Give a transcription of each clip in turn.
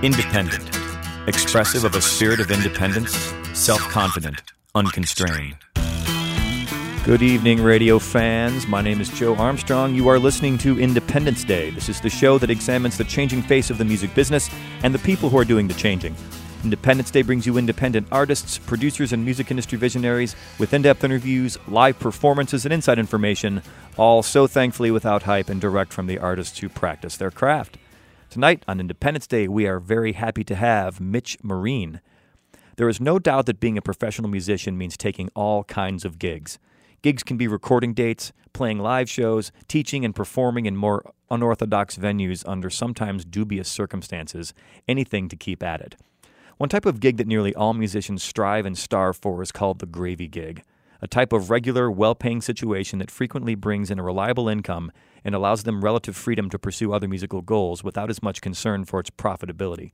Independent, expressive of a spirit of independence, self confident, unconstrained. Good evening, radio fans. My name is Joe Armstrong. You are listening to Independence Day. This is the show that examines the changing face of the music business and the people who are doing the changing. Independence Day brings you independent artists, producers, and music industry visionaries with in depth interviews, live performances, and inside information, all so thankfully without hype and direct from the artists who practice their craft. Tonight on Independence Day, we are very happy to have Mitch Marine. There is no doubt that being a professional musician means taking all kinds of gigs. Gigs can be recording dates, playing live shows, teaching and performing in more unorthodox venues under sometimes dubious circumstances, anything to keep at it. One type of gig that nearly all musicians strive and starve for is called the gravy gig, a type of regular, well paying situation that frequently brings in a reliable income and allows them relative freedom to pursue other musical goals without as much concern for its profitability.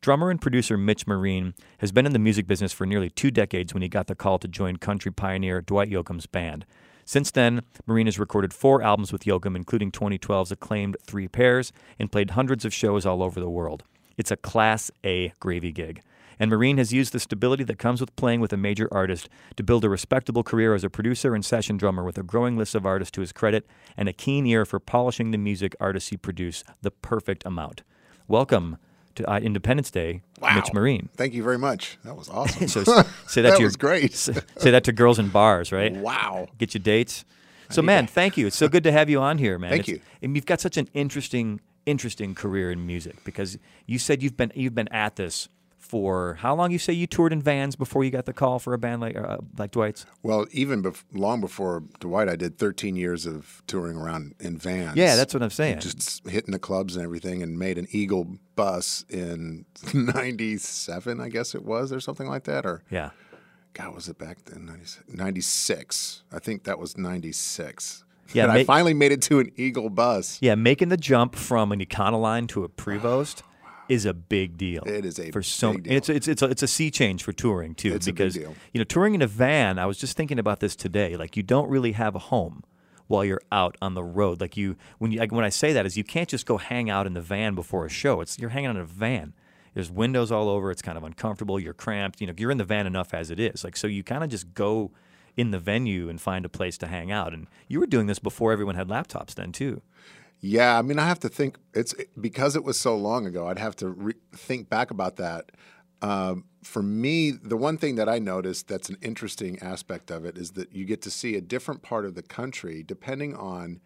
Drummer and producer Mitch Marine has been in the music business for nearly two decades when he got the call to join country pioneer Dwight Yoakam's band. Since then, Marine has recorded four albums with Yoakam, including 2012's acclaimed Three Pears, and played hundreds of shows all over the world. It's a Class A gravy gig. And Marine has used the stability that comes with playing with a major artist to build a respectable career as a producer and session drummer with a growing list of artists to his credit and a keen ear for polishing the music artists he produce the perfect amount. Welcome to uh, Independence Day, Wow. Mitch Marine. Thank you very much. That was awesome. So say that, that to your, was great. say that to girls in bars, right? wow. Get you dates. So, man, thank you. It's so good to have you on here, man. Thank It's- you. And you've got such an interesting, interesting career in music because you said you've been you've been at this for how long? You say you toured in vans before you got the call for a band like uh, like Dwight's. Well, even bef- long before Dwight, I did 13 years of touring around in vans. Yeah, that's what I'm saying. Just hitting the clubs and everything, and made an Eagle bus in '97, I guess it was, or something like that. Or yeah. God, was it back then? 96? 96. I think that was 96. Yeah, I finally made it to an Eagle bus. Yeah, making the jump from an Econoline to a Prevost is a big deal. It is a for so it's it's it's a, it's a sea change for touring too It's a big because deal. you know touring in a van. I was just thinking about this today. Like you don't really have a home while you're out on the road. Like you when you like, when I say that is you can't just go hang out in the van before a show. It's you're hanging out in a van. There's windows all over. It's kind of uncomfortable. You're cramped. You know you're in the van enough as it is. Like so you kind of just go in the venue and find a place to hang out. And you were doing this before everyone had laptops then too. Yeah, I mean, I have to think. It's because it was so long ago. I'd have to re- think back about that. Um, for me, the one thing that I noticed that's an interesting aspect of it is that you get to see a different part of the country depending on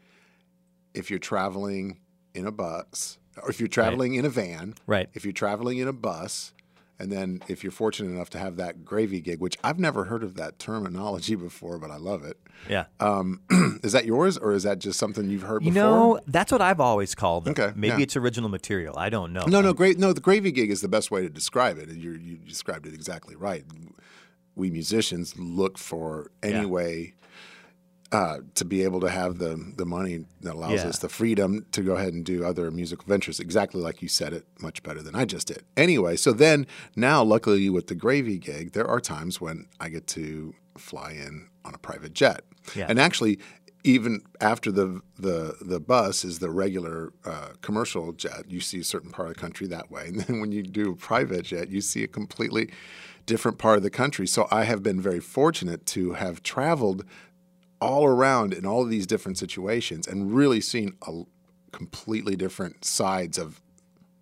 if you're traveling in a bus or if you're traveling in a van, Right. if you're traveling in a bus, and then if you're fortunate enough to have that gravy gig, which I've never heard of that terminology before, but I love it. Yeah. Um, is that yours or is that just something you've heard You before? know, that's what I've always called it. Okay, Maybe yeah. it's original material. I don't know. No, no, great. No, the gravy gig is the best way to describe it. You you described it exactly right. We musicians look for any Yeah. way uh, to be able to have the the money that allows Yeah. us the freedom to go ahead and do other musical ventures. Exactly like you said it, much better than I just did. Anyway, so then now, luckily with the gravy gig, there are times when I get to fly in on a private jet, Yeah. and actually. Even after the the the bus is the regular uh, commercial jet, you see a certain part of the country that way, and then when you do a private jet, you see a completely different part of the country. So I have been very fortunate to have traveled all around in all of these different situations and really seen a completely different sides of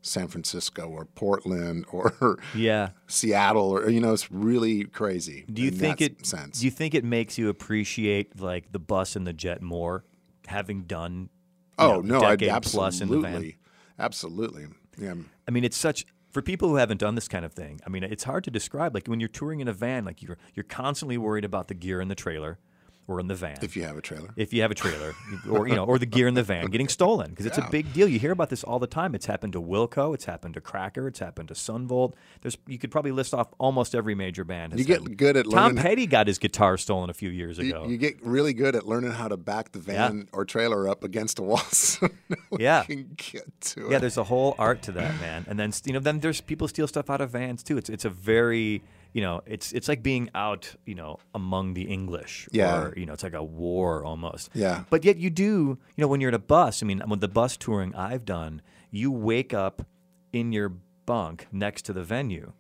San Francisco or Portland or Yeah. Seattle or you know it's really crazy. Do you in think that it? sense? Do you think it makes you appreciate like the bus and the jet more, having done? oh know, no, I decade plus in the van? absolutely, absolutely. Yeah, I mean, it's such for people who haven't done this kind of thing. I mean, it's hard to describe. Like when you're touring in a van, like you're you're constantly worried about the gear in the trailer or in the van. if you have a trailer. if you have a trailer or you know or the gear in the van getting stolen because it's a big deal. You hear about this all the time. It's happened to wilco it's happened to cracker it's happened to Son Volt. There's you could probably list off almost every major band has You get good at tom learning. petty got his guitar stolen a few years ago. you get really good at learning how to back the van or trailer up against a wall so no Yeah. can get to yeah there's a whole art to that man. And then you know then there's people steal stuff out of vans too. It's it's a very you know it's it's like being out you know among the english Yeah. or you know it's like a war almost Yeah. But yet you do, you know, when you're in a bus, I mean, with the bus touring I've done, you wake up in your bunk next to the venue,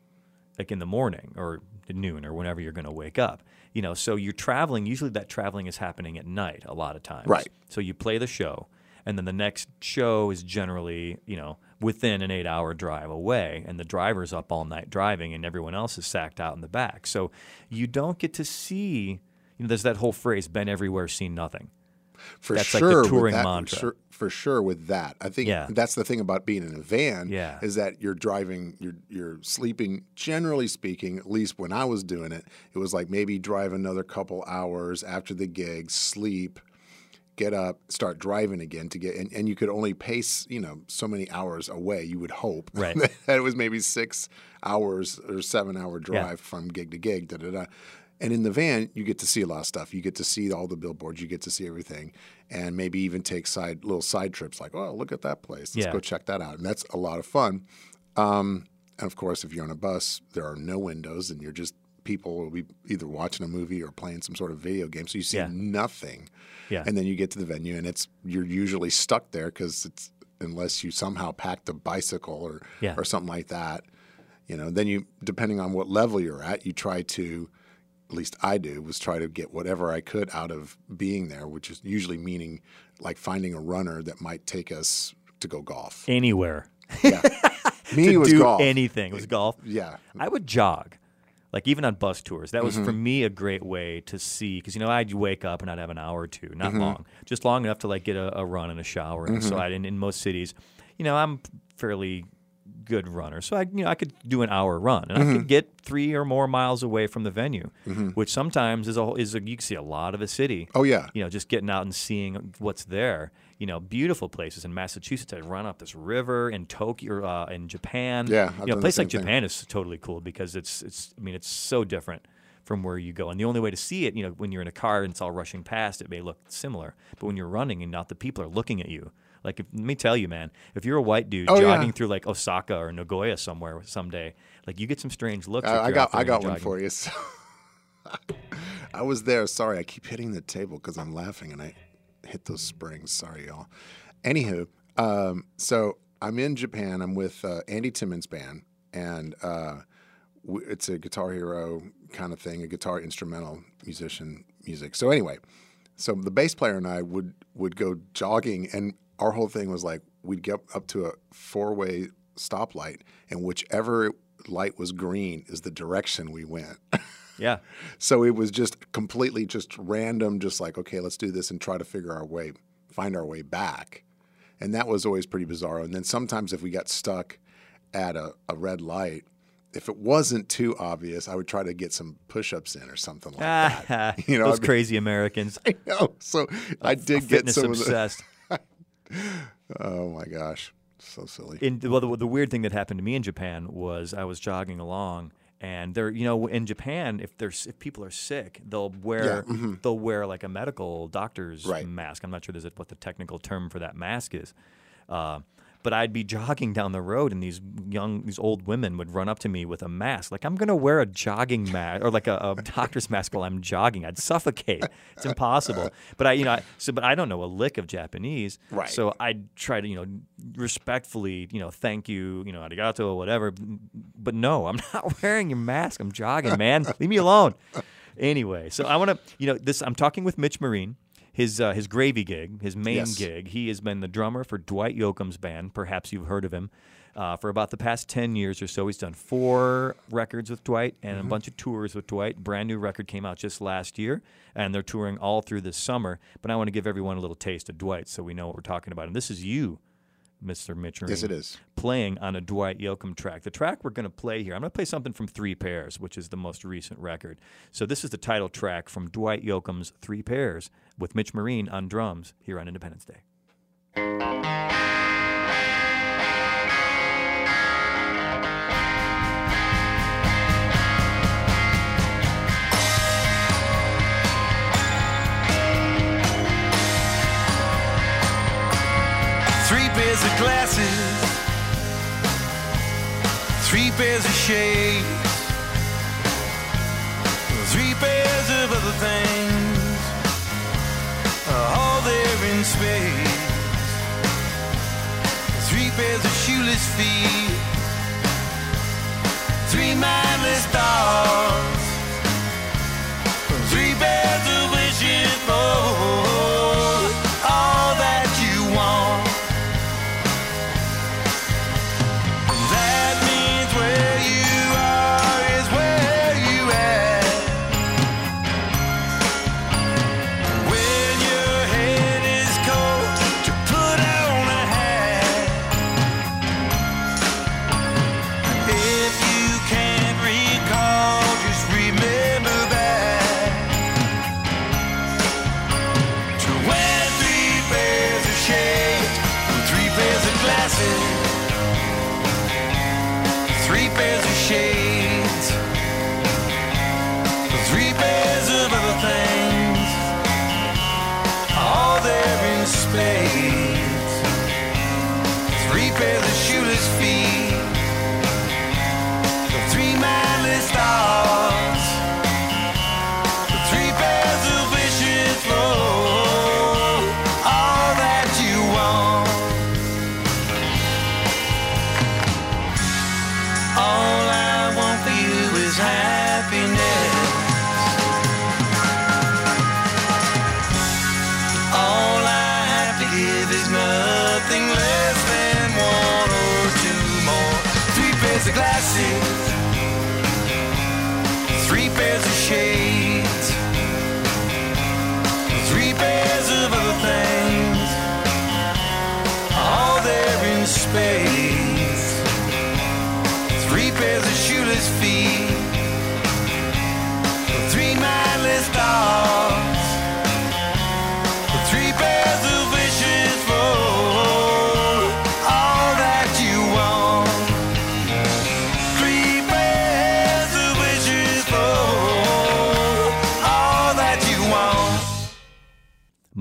like in the morning or noon or whenever you're going to wake up. You know, so you're traveling. Usually, that traveling is happening at night a lot of times. Right. So you play the show, and then the next show is generally, you know, within an eight-hour drive away, and the driver's up all night driving, and everyone else is sacked out in the back. So you don't get to see. You know, there's that whole phrase "been everywhere, seen nothing." for That's like the sure with touring that, mantra. Sure, for sure with that. I think Yeah. that's the thing about being in a van Yeah. is that you're driving, you're you're sleeping. Generally speaking, at least when I was doing it, it was like maybe drive another couple hours after the gig, sleep, get up, start driving again to get, and, and you could only pace, you know, so many hours away. You would hope Right. that it was maybe six hours or seven hour drive from gig to gig. Da da da. And in the van, you get to see a lot of stuff. You get to see all the billboards. You get to see everything, and maybe even take side little side trips. Like, oh, look at that place. Let's Yeah. go check that out. And that's a lot of fun. Um, and of course, if you're on a bus, there are no windows, and you're just people will be either watching a movie or playing some sort of video game. So you see Yeah. nothing. Yeah. And then you get to the venue, and it's you're usually stuck there because it's unless you somehow packed a bicycle or Yeah. or something like that. You know, then you depending on what level you're at, you try to. At least I do was try to get whatever I could out of being there, which is usually meaning like finding a runner that might take us to go golf. Anywhere Yeah, me to was do golf. anything. It was golf. Yeah, I would jog, like even on bus tours. That was for Mm-hmm. me a great way to see because you know I'd wake up and I'd have an hour or two, not Mm-hmm. long, just long enough to like get a, a run and a shower. And so I in, in most cities, you know, I'm fairly good runner, so I you know I could do an hour run and I Mm-hmm. could get three or more miles away from the venue, which sometimes is a whole- is a, you can see a lot of a city. Oh yeah, you know, just getting out and seeing what's there. You know, beautiful places in Massachusetts. I run up this river in Tokyo, uh, in Japan. Yeah, I've you know, a place like thing. Japan is totally cool because it's it's. I mean, it's so different from where you go, and the only way to see it, you know, when you're in a car and it's all rushing past, it may look similar, but when you're running and not the people are looking at you. Like, if, let me tell you, man, if you're a white dude Oh, yeah. jogging through like Osaka or Nagoya somewhere someday, like you get some strange looks. I, I got I got one for you. So I was there. Sorry, I keep hitting the table because I'm laughing and I hit those springs. Sorry, y'all. Anywho, um, so I'm in Japan. I'm with uh, Andy Timmons band, and uh, it's a Guitar Hero kind of thing, a guitar instrumental musician music. So anyway, so the bass player and I would would go jogging, and our whole thing was like we'd get up to a four way stoplight, and whichever light was green is the direction we went. Yeah, so it was just completely just random, just like okay, let's do this and try to figure our way, find our way back, and that was always pretty bizarre. And then sometimes if we got stuck at a, a red light. If it wasn't too obvious, I would try to get some push-ups in or something like that. You know, those I mean- crazy Americans. I know. So I did get some of the. obsessed. Oh my gosh, so silly. in well, the, the weird thing that happened to me in Japan was I was jogging along, and there, you know, in Japan, if there's if people are sick, they'll wear they'll wear like a medical doctor's mm-hmm. Right. mask. I'm not sure there's a, what the technical term for that mask is. Uh, but I'd be jogging down the road, and these young, these old women would run up to me with a mask. Like I'm gonna wear a jogging mask or like a, a doctor's mask while I'm jogging. I'd suffocate. It's impossible. But I, you know, I, so but I don't know a lick of Japanese. Right. So I'd try to, you know, respectfully, you know, thank you, you know, arigato or whatever. But no, I'm not wearing your mask. I'm jogging, man. Leave me alone. Anyway, so I want to, you know, this. I'm talking with Mitch Marine. His uh, his gravy gig, his main Yes. gig. He has been the drummer for Dwight Yoakam's band. Perhaps you've heard of him. Uh, for about the past 10 years or so, he's done four records with Dwight and a bunch of tours with Dwight. Brand new record came out just last year, and they're touring all through this summer. But I want to give everyone a little taste of Dwight so we know what we're talking about. And this is you, Mr. Mitch Yes, Marine, it is. playing on a Dwight Yoakam track. The track we're going to play here, I'm going to play something from Three Pears, which is the most recent record. So this is the title track from Dwight Yoakam's Three Pears with Mitch Marine on drums here on Independence Day. Pairs of glasses, three pairs of shades, three pairs of other things, all there in space. Three pairs of shoeless feet, three mindless stars,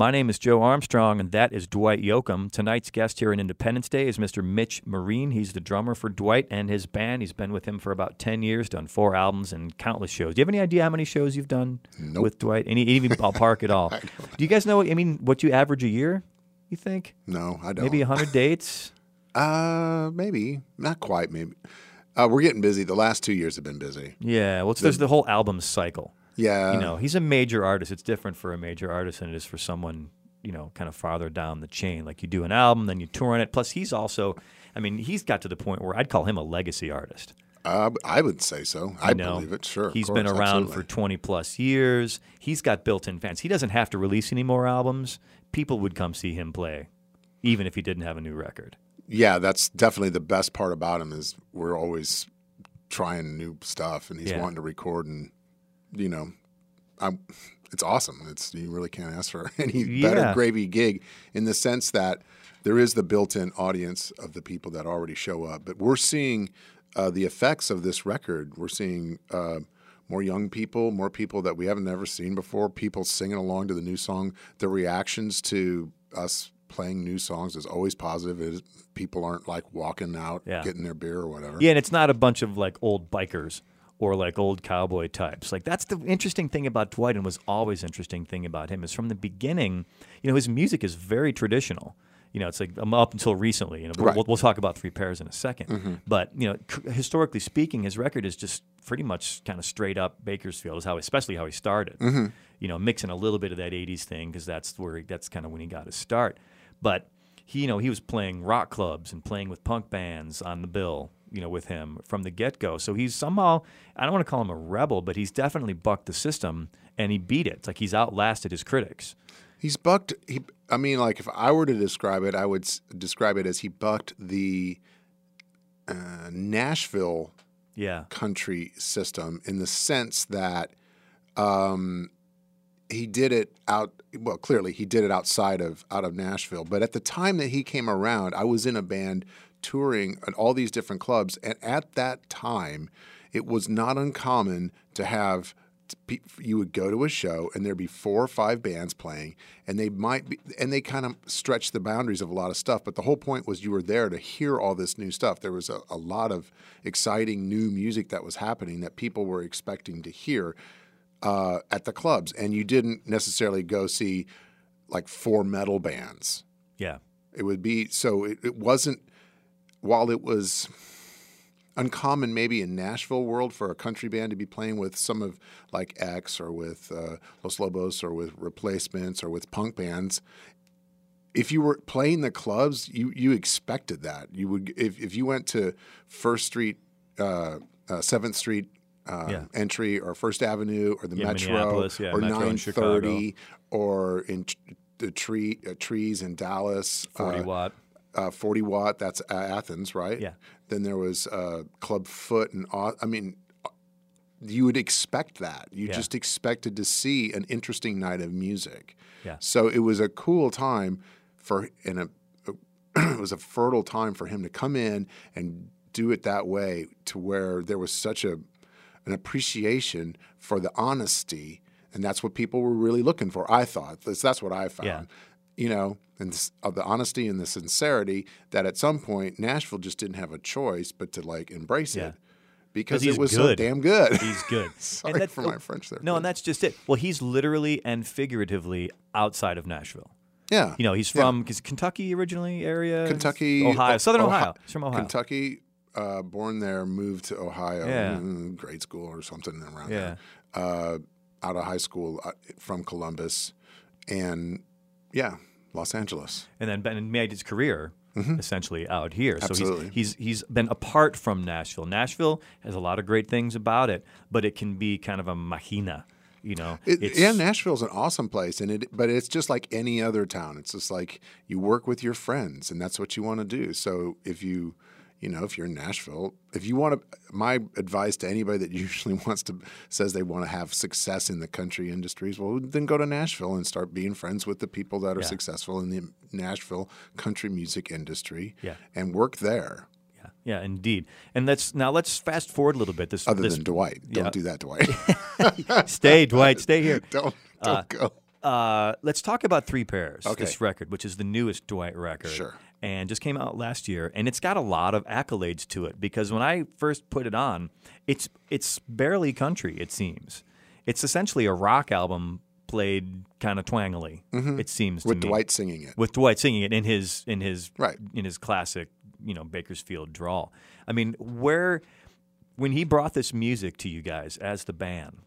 My name is Joe Armstrong, and that is Dwight Yoakam. Tonight's guest here in Independence Day is Mr. Mitch Marine. He's the drummer for Dwight and his band. He's been with him for about 10 years, done four albums and countless shows. Do you have any idea how many shows you've done Nope. with Dwight? Any even ballpark at all? Do you guys know, I mean, what you average a year, you think? No, I don't. Maybe 100 dates? Uh, maybe not quite. Maybe uh, we're getting busy. The last two years have been busy. Yeah, well, it's, there's the whole album cycle. Yeah, you know, he's a major artist. It's different for a major artist than it is for someone, you know, kind of farther down the chain. Like you do an album, then you tour on it. Plus, he's also, I mean, he's got to the point where I'd call him a legacy artist. uh, I would say so. I You know, believe it. Sure, He's been around absolutely. for 20 plus years. He's got built in fans. He doesn't have to release any more albums. People would come see him play, even if he didn't have a new record. Yeah, that's definitely the best part about him is we're always trying new stuff, and he's Yeah. wanting to record, and you know, I'm. It's awesome. It's you really can't ask for any Yeah. better gravy gig in the sense that there is the built-in audience of the people that already show up, but we're seeing uh, the effects of this record. We're seeing. Uh, more young people, more people that we haven't ever seen before, people singing along to the new song. The reactions to us playing new songs is always positive. It is, people aren't like walking out, Yeah. getting their beer or whatever. Yeah, and it's not a bunch of like old bikers or like old cowboy types. Like that's the interesting thing about Dwight and was always interesting thing about him is from the beginning, you know, his music is very traditional. You know, it's like um, up until recently. You know, we'll, Right. we'll, we'll talk about three pears in a 2nd But you know, c- historically speaking, his record is just pretty much kind of straight up Bakersfield. Is how, especially how he started. You know, mixing a little bit of that '80s thing because that's where he, that's kind of when he got his start. But he, you know, he was playing rock clubs and playing with punk bands on the bill, you know, with him from the get go. So he's somehow, I don't want to call him a rebel, but he's definitely bucked the system and he beat it. Like he's outlasted his critics. He's bucked. He, I mean, like if I were to describe it, I would s- describe it as he bucked the uh, Nashville Yeah. country system in the sense that um, he did it out. Well, clearly he did it outside of out of Nashville. But at the time that he came around, I was in a band touring at all these different clubs, and at that time, it was not uncommon to have. You would go to a show and there'd be four or five bands playing, and they might be, and they kind of stretch the boundaries of a lot of stuff. But the whole point was you were there to hear all this new stuff. There was a, a lot of exciting new music that was happening that people were expecting to hear uh, at the clubs, and you didn't necessarily go see like four metal bands. Yeah. It would be so. It, it wasn't. While it was, uncommon maybe in Nashville world for a country band to be playing with some of like X or with uh, Los Lobos or with replacements or with punk bands. If you were playing the clubs, you you expected that. You would if, if you went to First Street, uh, uh, Seventh Street uh, Yeah. entry or First Avenue or the Yeah, Metro yeah, or nine thirty or in t- the tree uh, trees in Dallas, 40 uh, watt. Uh, 40 watt. That's uh, Athens, right? Yeah. Then there was uh, Club Foot and I mean, you would expect that. You Yeah. just expected to see an interesting night of music. Yeah. So it was a cool time for and a it was a fertile time for him to come in and do it that way to where there was such a an appreciation for the honesty and that's what people were really looking for i thought that's, that's what i found Yeah. You know and of the honesty and the sincerity that at some point nashville just didn't have a choice but to like embrace Yeah. it because it was so damn good He's good. sorry And that- for my french there No, and that's just it. Well, he's literally and figuratively outside of Nashville. yeah You know, he's from is Kentucky originally area, Kentucky, Ohio, Southern Ohi- Ohio. He's from Ohio. Kentucky, uh, born there, moved to Ohio, Yeah. mm, grade school or something around Yeah. there. Uh, out of high school uh, from Columbus, and yeah, Los Angeles. and then Ben made his career essentially out here. So Mm-hmm. He's he's he's been apart from Nashville. Nashville has a lot of great things about it, but it can be kind of a machina. You know, It, it's, yeah, Nashville's an awesome place, and it, but it's just like any other town. It's just like you work with your friends, and that's what you want to do. So if you, you know, if you're in Nashville, if you want to, my advice to anybody that usually wants to says they want to have success in the country industries, well, then go to Nashville and start being friends with the people that are Yeah. successful in the Nashville country music industry, Yeah. and work there. yeah, yeah, indeed. And let's now let's fast forward a little bit. This Other this than Dwight, don't yeah. do that, Dwight. stay, Dwight, stay here. don't don't go. Uh, let's talk about Three Pears, Okay. this record, which is the newest Dwight record. Sure. And just came out last year, and it's got a lot of accolades to it because when I first put it on, it's it's barely country. It seems it's essentially a rock album played kind of twangily. It seems to Mm-hmm. With me. Dwight singing it. with Dwight singing it in his in his Right. in his classic you know Bakersfield drawl. I mean, where when he brought this music to you guys as the band,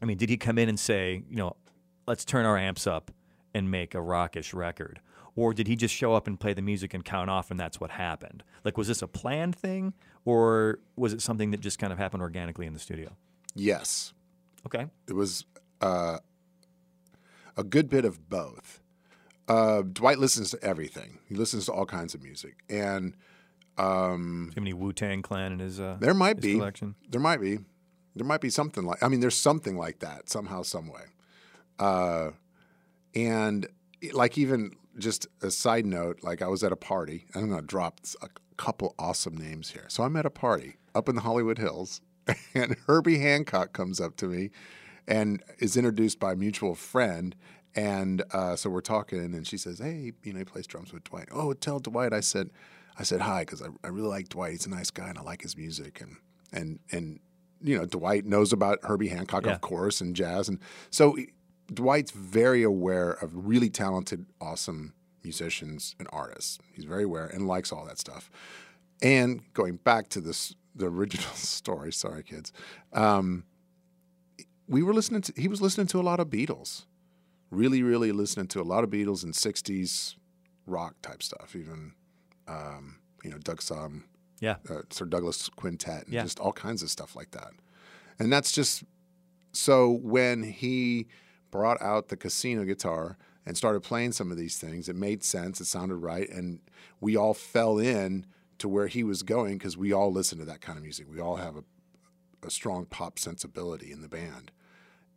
I mean, did he come in and say, you know, let's turn our amps up and make a rockish record? Or did he just show up and play the music and count off and that's what happened? Like, was this a planned thing or was it something that just kind of happened organically in the studio? Yes. Okay. it was uh, a good bit of both. Uh, Dwight listens to everything. He listens to all kinds of music, and Do you have any Wu Tang Clan in his, uh, there might his be, collection? there might be, there might be something like. I mean, there's something like that somehow, some way. Uh, and like even just a side note, like I was at a party. I'm going to drop a couple awesome names here. So I'm at a party up in the Hollywood Hills, and Herbie Hancock comes up to me and is introduced by a mutual friend. And uh, so we're talking, and she says, "Hey, you know, he plays drums with Dwight. Oh, tell Dwight I said, I said hi because I, I really like Dwight. He's a nice guy, and I like his music. And and and you know, Dwight knows about Herbie Hancock, Yeah. of course, and jazz. And so Dwight's very aware of really talented, awesome musicians and artists. He's very aware and likes all that stuff. And going back to this, the original story. Sorry, kids. Um, we were listening to. He was listening to a lot of Beatles. Really, really listening to a lot of Beatles and '60s rock type stuff. Even, um, you know, Doug Sahm, Yeah. uh, Sir Douglas Quintet, and Yeah. just all kinds of stuff like that. And that's just so when he brought out the casino guitar and started playing some of these things, it made sense. It sounded right, and we all fell in to where he was going because we all listen to that kind of music. We all have a, a strong pop sensibility in the band,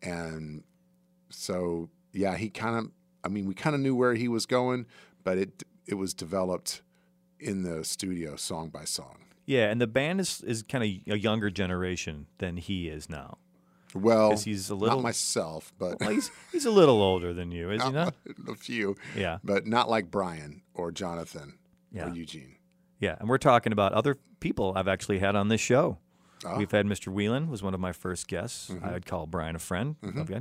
and so yeah, he kind of. I mean, we kind of knew where he was going, but it it was developed in the studio song by song. Yeah, and the band is, is kind of a younger generation than he is now. Well, he's a little- not myself, but Well, he's he's a little older than you, is he not? a few. Yeah. but not like Brian or Jonathan Yeah. or Eugene. Yeah, and we're talking about other people I've actually had on this show. Ah. We've had Mr. Whelan was one of my first guests. Mm-hmm. I would call Brian a friend.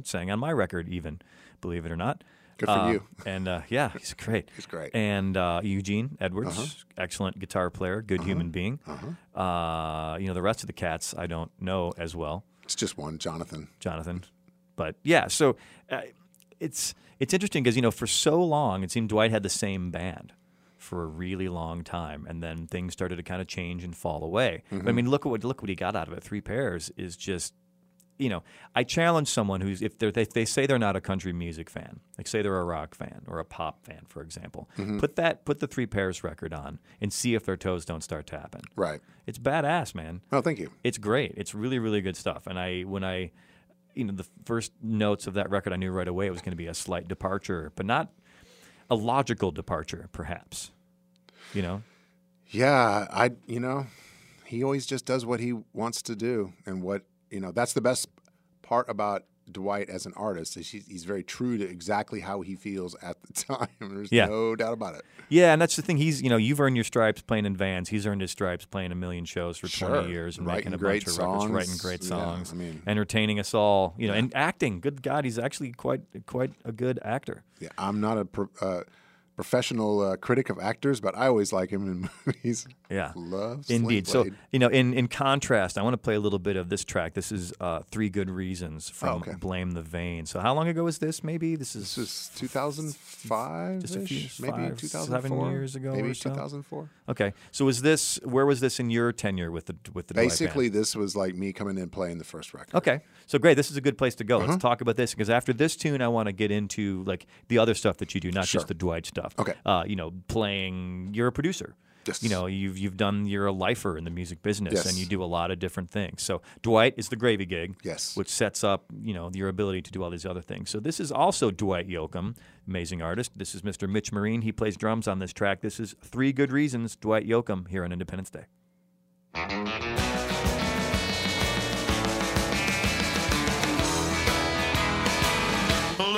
Sang on my record even, believe it or not. Good for Uh, you. And uh, yeah, he's great. He's great. And uh, Eugene Edwards, Uh-huh. excellent guitar player, good human being. uh you know, the rest of the cats I don't know as well. It's just one, Jonathan. Jonathan. But yeah, so uh, it's it's interesting because you know for so long it seemed Dwight had the same band for a really long time, and then things started to kind of change and fall away. But, I mean, look at what look what he got out of it. Three pears is just. You know, I challenge someone who's if they're, they they say they're not a country music fan, like say they're a rock fan or a pop fan, for example. Mm-hmm. Put that put the Three Pears record on and see if their toes don't start tapping. Right. It's badass, man Oh, thank you. it's great. It's really, really good stuff. And I, when I, you know, the first notes of that record, I knew right away it was going to be a slight departure, but not a logical departure, perhaps. You know, Yeah, I you know, he always just does what he wants to do, and what you know that's the best part about Dwight as an artist is he's, he's very true to exactly how he feels at the time. There's Yeah. no doubt about it. yeah, and that's the thing. He's, you know, you've earned your stripes playing in vans. He's earned his stripes playing a million shows for Sure. twenty years and Writing making a bunch of records, songs. writing great Yeah, songs, I mean- entertaining us all. You know, and acting. Good God, he's actually quite, quite a good actor. Yeah, I'm not a pro, uh, professional uh, critic of actors, but I always like him in movies. Yeah. Love Indeed. So, you know, in, in contrast, I want to play a little bit of this track. This is uh, Three Good Reasons from Oh, okay. Blame the Vain. So, how long ago was this, maybe? This is, this is 2005 Just a few- maybe five, 2004 years ago maybe so? 2004 okay. So, was this, where was this in your tenure with the, with the basically this was like me coming in playing the first record Okay. So great. This is a good place to go. Uh-huh. Let's talk about this because after this tune, I want to get into like the other stuff that you do, not Sure. just the Dwight stuff. Okay. Uh, you know, playing. You're a producer. Yes. You know, you've you've done. You're a lifer in the music business, Yes. and you do a lot of different things. So Dwight is the gravy gig. Yes. Which sets up you know your ability to do all these other things. So this is also Dwight Yoakam, amazing artist. This is Mr. Mitch Marine. He plays drums on this track. This is Three Good Reasons. Dwight Yoakam here on Independence Day. Well,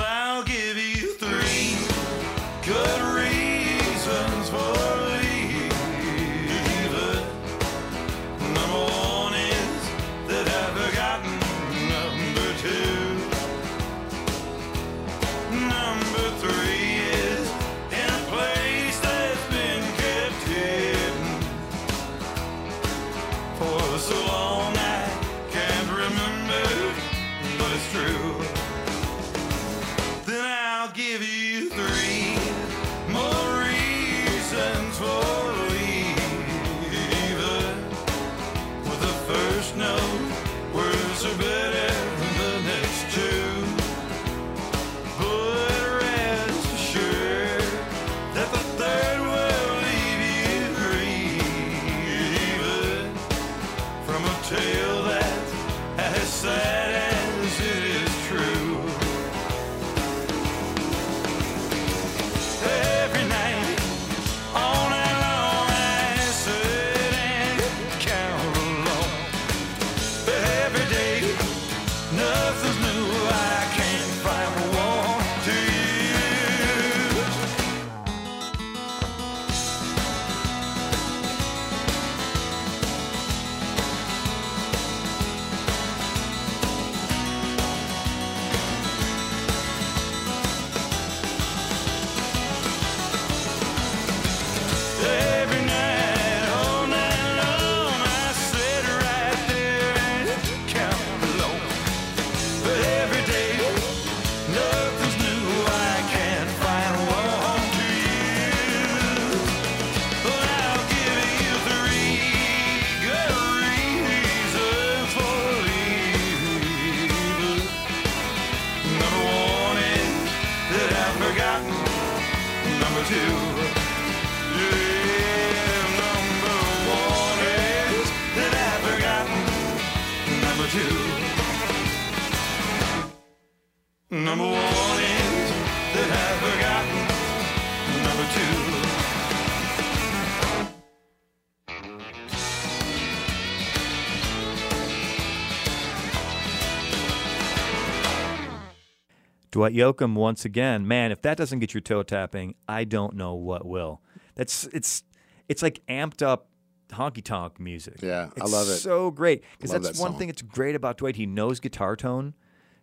Dwight Yoakam once again. Man, if that doesn't get your toe tapping, I don't know what will. That's it's it's like amped up honky tonk music. Yeah, I love it. So great because that's that one thing that's great about Dwight. He knows guitar tone.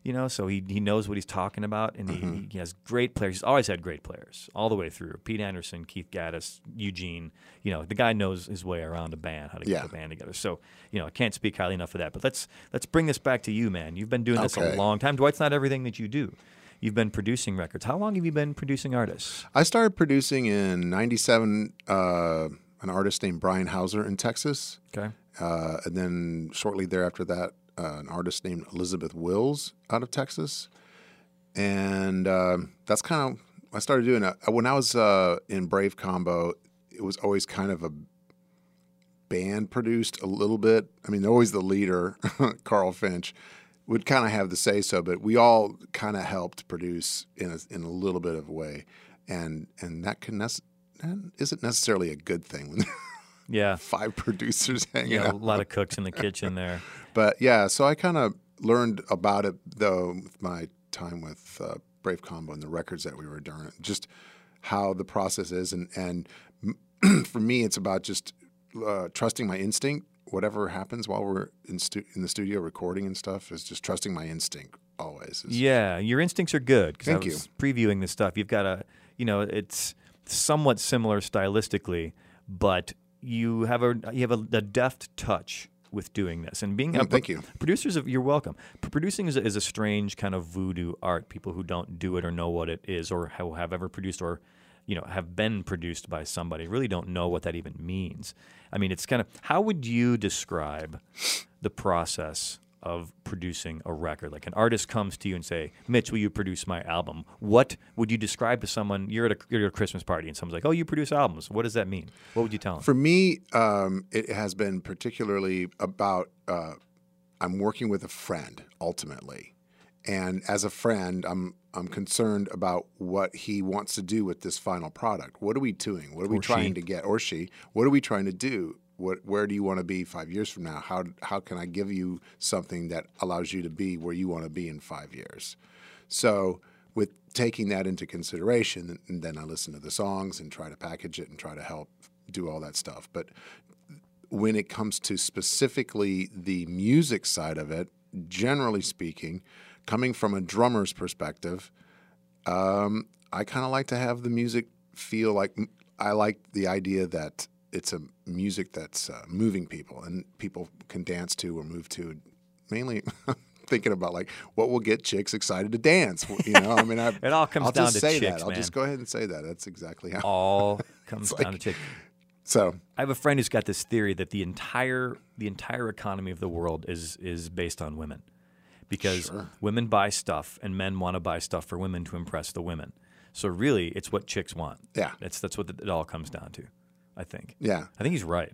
You know, so he he knows what he's talking about, and Mm-hmm. he, he has great players. He's always had great players all the way through. Pete Anderson, Keith Gattis, Eugene. You know, the guy knows his way around a band, how to Yeah. get a band together. So you know, I can't speak highly enough of that. But let's let's bring this back to you, man. You've been doing this a long time. Dwight's not everything that you do. You've been producing records. How long have you been producing artists? I started producing in '97. Uh, an artist named Brian Hauser in Texas, Okay. uh, and then shortly thereafter that, uh, an artist named Elizabeth Wills out of Texas, and um that's kind of I started doing it when I was uh, in Brave Combo. It was always kind of a band produced a little bit. I mean, always the leader, Carl Finch, would kind of have the say so, but we all kind of helped produce in a, in a little bit of a way, and and that can nec- that isn't necessarily a good thing when Yeah. five producers hanging Yeah, a lot of cooks in the kitchen there. But yeah, so I kind of learned about it though with my time with uh, Brave Combo and the records that we were doing, just how the process is, and and for me, it's about just uh, trusting my instinct. Whatever happens while we're in stu- in the studio recording and stuff is just trusting my instinct always. Is- Yeah, your instincts are good. Thank you. previewing this stuff. You've got a, you know, it's somewhat similar stylistically, but you have a you have a, a deft touch with doing this and being. a, Mm, thank you. Producers, of, you're welcome. P- Producing is a, is a strange kind of voodoo art. People who don't do it or know what it is or have, have ever produced or you know have been produced by somebody really don't know what that even means. I mean, it's kind of how would you describe the process of producing a record? Like an artist comes to you and say, "Mitch, will you produce my album?" What would you describe to someone? You're at a, you're at a Christmas party and someone's like, "Oh, you produce albums." What does that mean? What would you tell them? For me, um, it has been particularly about uh, I'm working with a friend ultimately, and as a friend, I'm I'm concerned about what he wants to do with this final product. What are we doing? What are we Or trying she. to get? Or she? What are we trying to do? What where do you want to be five years from now? How how can I give you something that allows you to be where you want to be in five years? So with taking that into consideration, and then I listen to the songs and try to package it and try to help do all that stuff. But when it comes to specifically the music side of it, generally speaking, coming from a drummer's perspective, um, I kind of like to have the music feel like I like the idea that it's a music that's uh, moving people and people can dance to or move to. Mainly thinking about like what will get chicks excited to dance. You know, I mean, I, It all comes I'll down to say chicks, that. I'll just go ahead and say that. That's exactly how. All comes down to chicks. So I have a friend who's got this theory that the entire the entire economy of the world is is based on women, because women buy stuff and men want to buy stuff for women to impress the women. So really, it's what chicks want. Yeah. that's that's what it all comes down to. I think. yeah. I think he's right.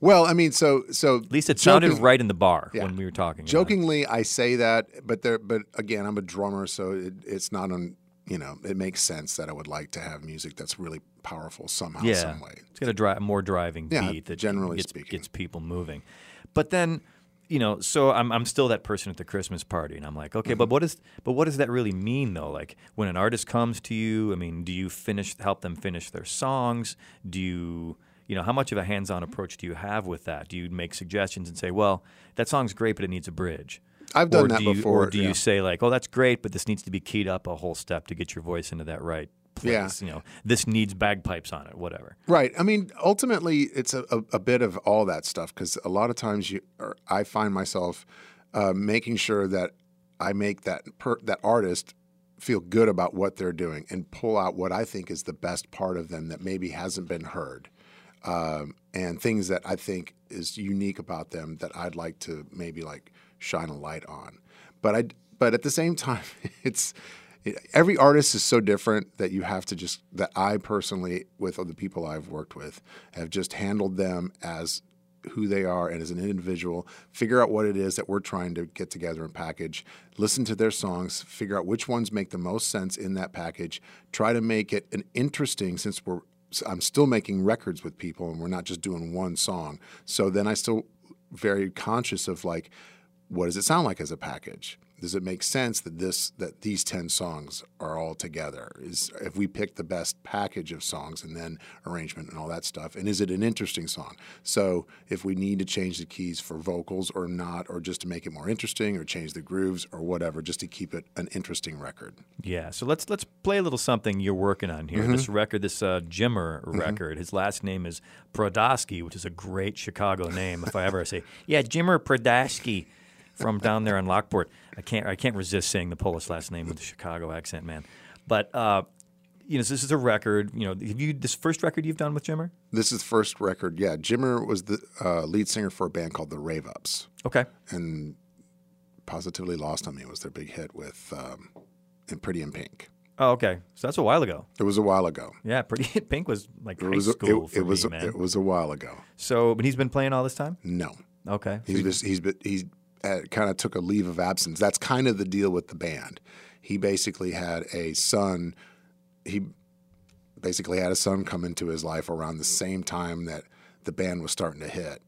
Well, I mean, so so At least it sounded right in the bar Yeah. when we were talking. about it. Jokingly, I say that, but there, but again, I'm a drummer, so it, it's not on. You know, it makes sense that I would like to have music that's really powerful somehow, yeah, some way. it's got a dri- more driving Yeah, beat that generally gets, speaking. gets people moving. But then, you know, so I'm I'm still that person at the Christmas party, and I'm like, okay, Mm-hmm. but what is but what does that really mean though? Like when an artist comes to you, I mean, do you finish help them finish their songs? Do you you know how much of a hands-on approach do you have with that? Do you make suggestions and say, well, that song's great, but it needs a bridge? I've done or that do you, before, Or do yeah. you say like, oh, that's great, but this needs to be keyed up a whole step to get your voice into that right place? Yeah. You know, this needs bagpipes on it, whatever. Right. I mean, ultimately, it's a, a, a bit of all that stuff because a lot of times you, or I find myself uh, making sure that I make that per, that artist feel good about what they're doing and pull out what I think is the best part of them that maybe hasn't been heard, um, and things that I think is unique about them that I'd like to maybe like shine a light on. But I, but at the same time, it's every artist is so different that you have to just that I personally, with other people I've worked with, have just handled them as who they are and as an individual, figure out what it is that we're trying to get together and package, listen to their songs, figure out which ones make the most sense in that package, try to make it an interesting since we're I'm still making records with people and we're not just doing one song. So then I still very conscious of like what does it sound like as a package? Does it make sense that this that these 10 songs are all together is if we pick the best package of songs and then arrangement and all that stuff and is it an interesting song so if we need to change the keys for vocals or not or just to make it more interesting or change the grooves or whatever just to keep it an interesting record Yeah, so let's let's play a little something you're working on here. This record, this uh, Jimmer record. His last name is Podrasky, which is a great Chicago name. If I ever say, yeah, Jimmer Podrasky from down there in Lockport, I can't I can't resist saying the Polish last name with the Chicago accent, man. But uh, you know, so this is a record. You know, have you this first record you've done with Jimmer? this is the first record yeah jimmer was the uh, lead singer for a band called the rave ups Okay. and positively lost on me was their big hit with um, and pretty in pink Oh, okay. So that's a while ago. it was a while ago Yeah, Pretty in Pink was like it high was a, school it, for it was me, a- man. it was a while ago so, but he's been playing all this time. no Okay. He's just, he's been, he's Uh, kind of took a leave of absence. That's kind of the deal with the band. He basically had a son. He basically had a son come into his life around the same time that the band was starting to hit,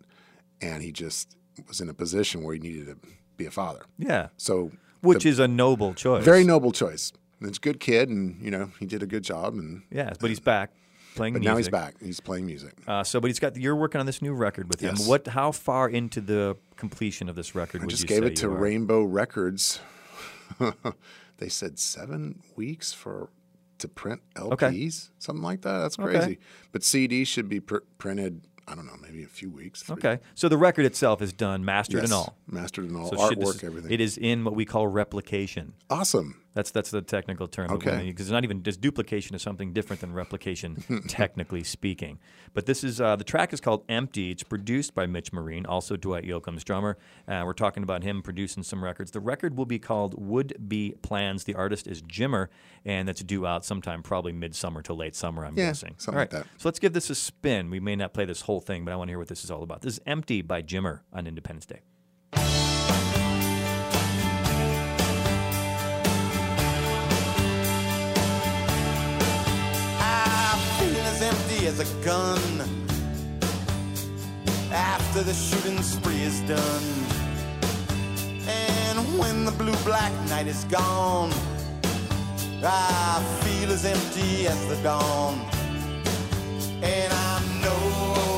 and he just was in a position where he needed to be a father. yeah, So, which is a noble choice. very noble choice. And it's a good kid, and you know he did a good job. And Yeah, but he's back playing but music. now he's back. He's playing music. Uh, so, but he's got. You're working on this new record with him. Yes. What? How far into the completion of this record I just gave it to? Rainbo Records. they said seven weeks for to print LPs, Okay. something like that. That's Okay. crazy. But CD should be pr- printed. I don't know, maybe a few weeks. three- Okay, so the record itself is done, mastered and all. mastered and all, So should- artwork, is- everything. It is in what we call replication. awesome. That's that's the technical term. Okay. Because it's not even just duplication is something different than replication, technically speaking. But this is uh, the track is called "Empty." It's produced by Mitch Marine, also Dwight Yoakam's drummer. Uh, we're talking about him producing some records. The record will be called "Would Be Plans." The artist is Jimmer, and that's due out sometime, probably midsummer to late summer. I'm Yeah, guessing. something All right, like that. So let's give this a spin. We may not play this whole thing, but I want to hear what this is all about. This is "Empty" by Jimmer on Independence Day. As a gun after the shooting spree is done. And when the blue black night is gone, I feel as empty as the dawn. And I know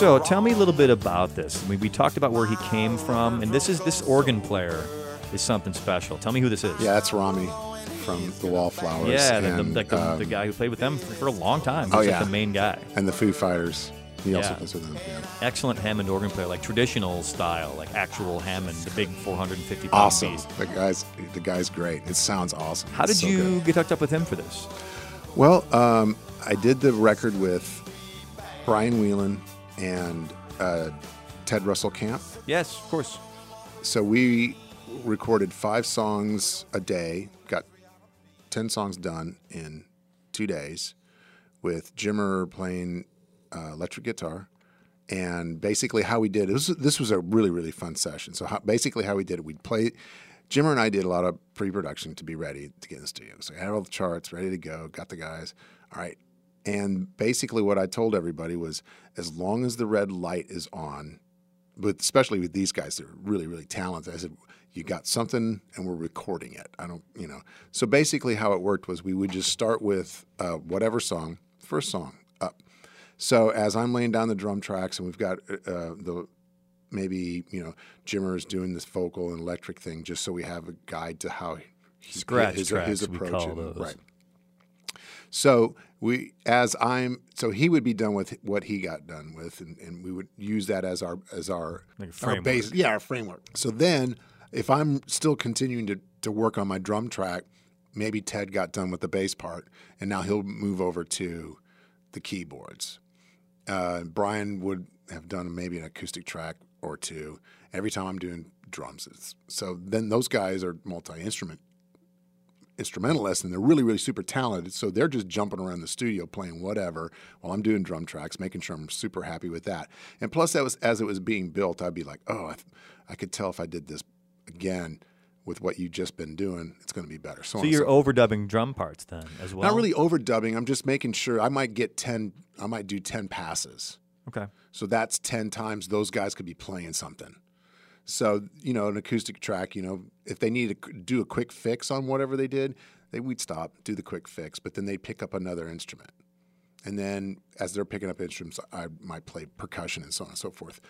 So tell me a little bit about this. I mean, we talked about where he came from, and this is this organ player is something special. Tell me who this is. Yeah, that's Rami from the Wallflowers. Yeah, the, the, like the, um, the guy who played with them for, for a long time. He's Oh, like yeah. the main guy. and the Foo Fighters. He also Yeah. plays with them. Yeah. Excellent Hammond organ player, like traditional style, like actual Hammond, the big 450 pound Awesome. beast. The guy's the guy's great. It sounds awesome. How did so you good. get hooked up with him for this? Well, um, I did the record with Brian Whelan and uh, Ted Russell Kamp. Yes, of course. So we recorded five songs a day, got 10 songs done in two days with Jimmer playing uh, electric guitar. And basically, how we did it was, this was a really, really fun session. So, how, basically, how we did it, we'd play. Jimmer and I did a lot of pre production to be ready to get in the studio. So, I had all the charts ready to go, got the guys. All right. And basically, what I told everybody was as long as the red light is on, but especially with these guys, they're really, really talented. I said, you got something and we're recording it. I don't, you know. So basically, how it worked was we would just start with uh, whatever song, first song up. So as I'm laying down the drum tracks and we've got uh, the maybe, you know, Jimmer's doing this vocal and electric thing just so we have a guide to how he, Scratch his, tracks, his we approach. call and- those. Right. So we, as I'm, so he would be done with what he got done with, and, and we would use that as our as our, Like our framework. base, yeah, our framework. So then, if I'm still continuing to to work on my drum track, maybe Ted got done with the bass part, and now he'll move over to the keyboards. Uh, Brian would have done maybe an acoustic track or two every time I'm doing drums. It's, so then those guys are multi instrument instrumentalists and they're really really super talented so they're just jumping around the studio playing whatever while i'm doing drum tracks making sure i'm super happy with that and plus that was as it was being built i'd be like oh i, I could tell if i did this again, with what you've just been doing, it's going to be better. So, So you're so overdubbing drum parts then as well. not really overdubbing. I'm just making sure I might get 10, I might do 10 passes. Okay. So that's 10 times those guys could be playing something. So, you know, an acoustic track, you know, if they need to do a quick fix on whatever they did, they we'd stop, do the quick fix, but then they'd pick up another instrument. And then as they're picking up instruments, I might play percussion and so on and so forth.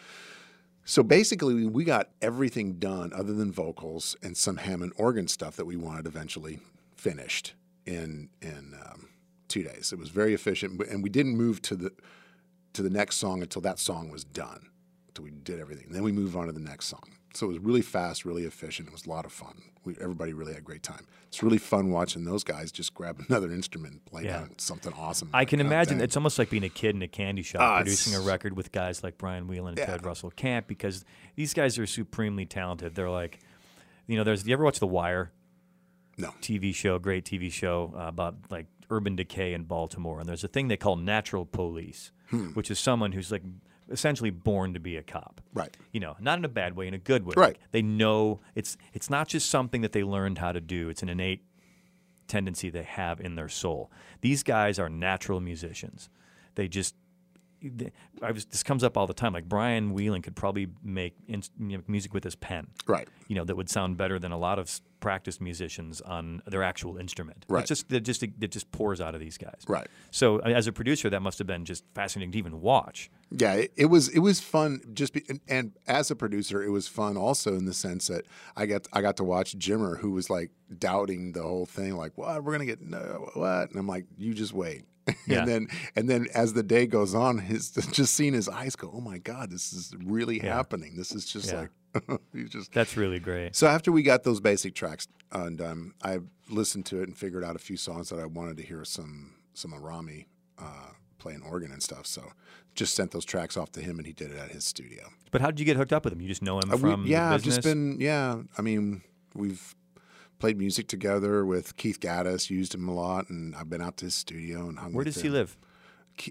So basically, we got everything done other than vocals and some Hammond organ stuff that we wanted eventually finished in in um, two days. It was very efficient, and we didn't move to the to the next song until that song was done. We did everything, then we moved on to the next song. So it was really fast, really efficient. It was a lot of fun. We, everybody really had a great time. It's really fun watching those guys just grab another instrument and play Yeah. something awesome. I can imagine it's almost like being a kid in a candy shop Ah, producing a record with guys like Brian Whelan and Yeah. Ted Russell Kamp because these guys are supremely talented. They're like, you know, there's you ever watch The Wire? no. TV show, great TV show uh, about like urban decay in Baltimore. And there's a thing they call natural police, Hmm. which is someone who's like essentially born to be a cop. Right. You know, not in a bad way, in a good way. Right. Like, they know it's it's not just something that they learned how to do. It's an innate tendency they have in their soul. These guys are natural musicians. They just they, I was, this comes up all the time. Like Brian Whelan could probably make in, you know, music with his pen Right. you know, that would sound better than a lot of practiced musicians on their actual instrument. Right. It's just that just it just pours out of these guys. Right. So as a producer, that must have been just fascinating to even watch. Yeah, it, it was it was fun. Just be, and, and as a producer, it was fun also in the sense that I got I got to watch Jimmer, who was like doubting the whole thing, like, "What? We're gonna get no, what?" And I'm like, "You just wait." Yeah. and then and then as the day goes on, his just seeing his eyes go, "Oh my God, this is really Yeah. happening. This is just Yeah. like." you just That's really great. so after we got those basic tracks undone, I listened to it and figured out a few songs that I wanted to hear some some Arami uh, playing organ and stuff. So just sent those tracks off to him, and he did it at his studio. But how did you get hooked up with him? You just know him Uh, we- from yeah, the I've just been yeah. I mean, we've played music together with Keith Gattis, used him a lot, and I've been out to his studio and hung. Where does he live?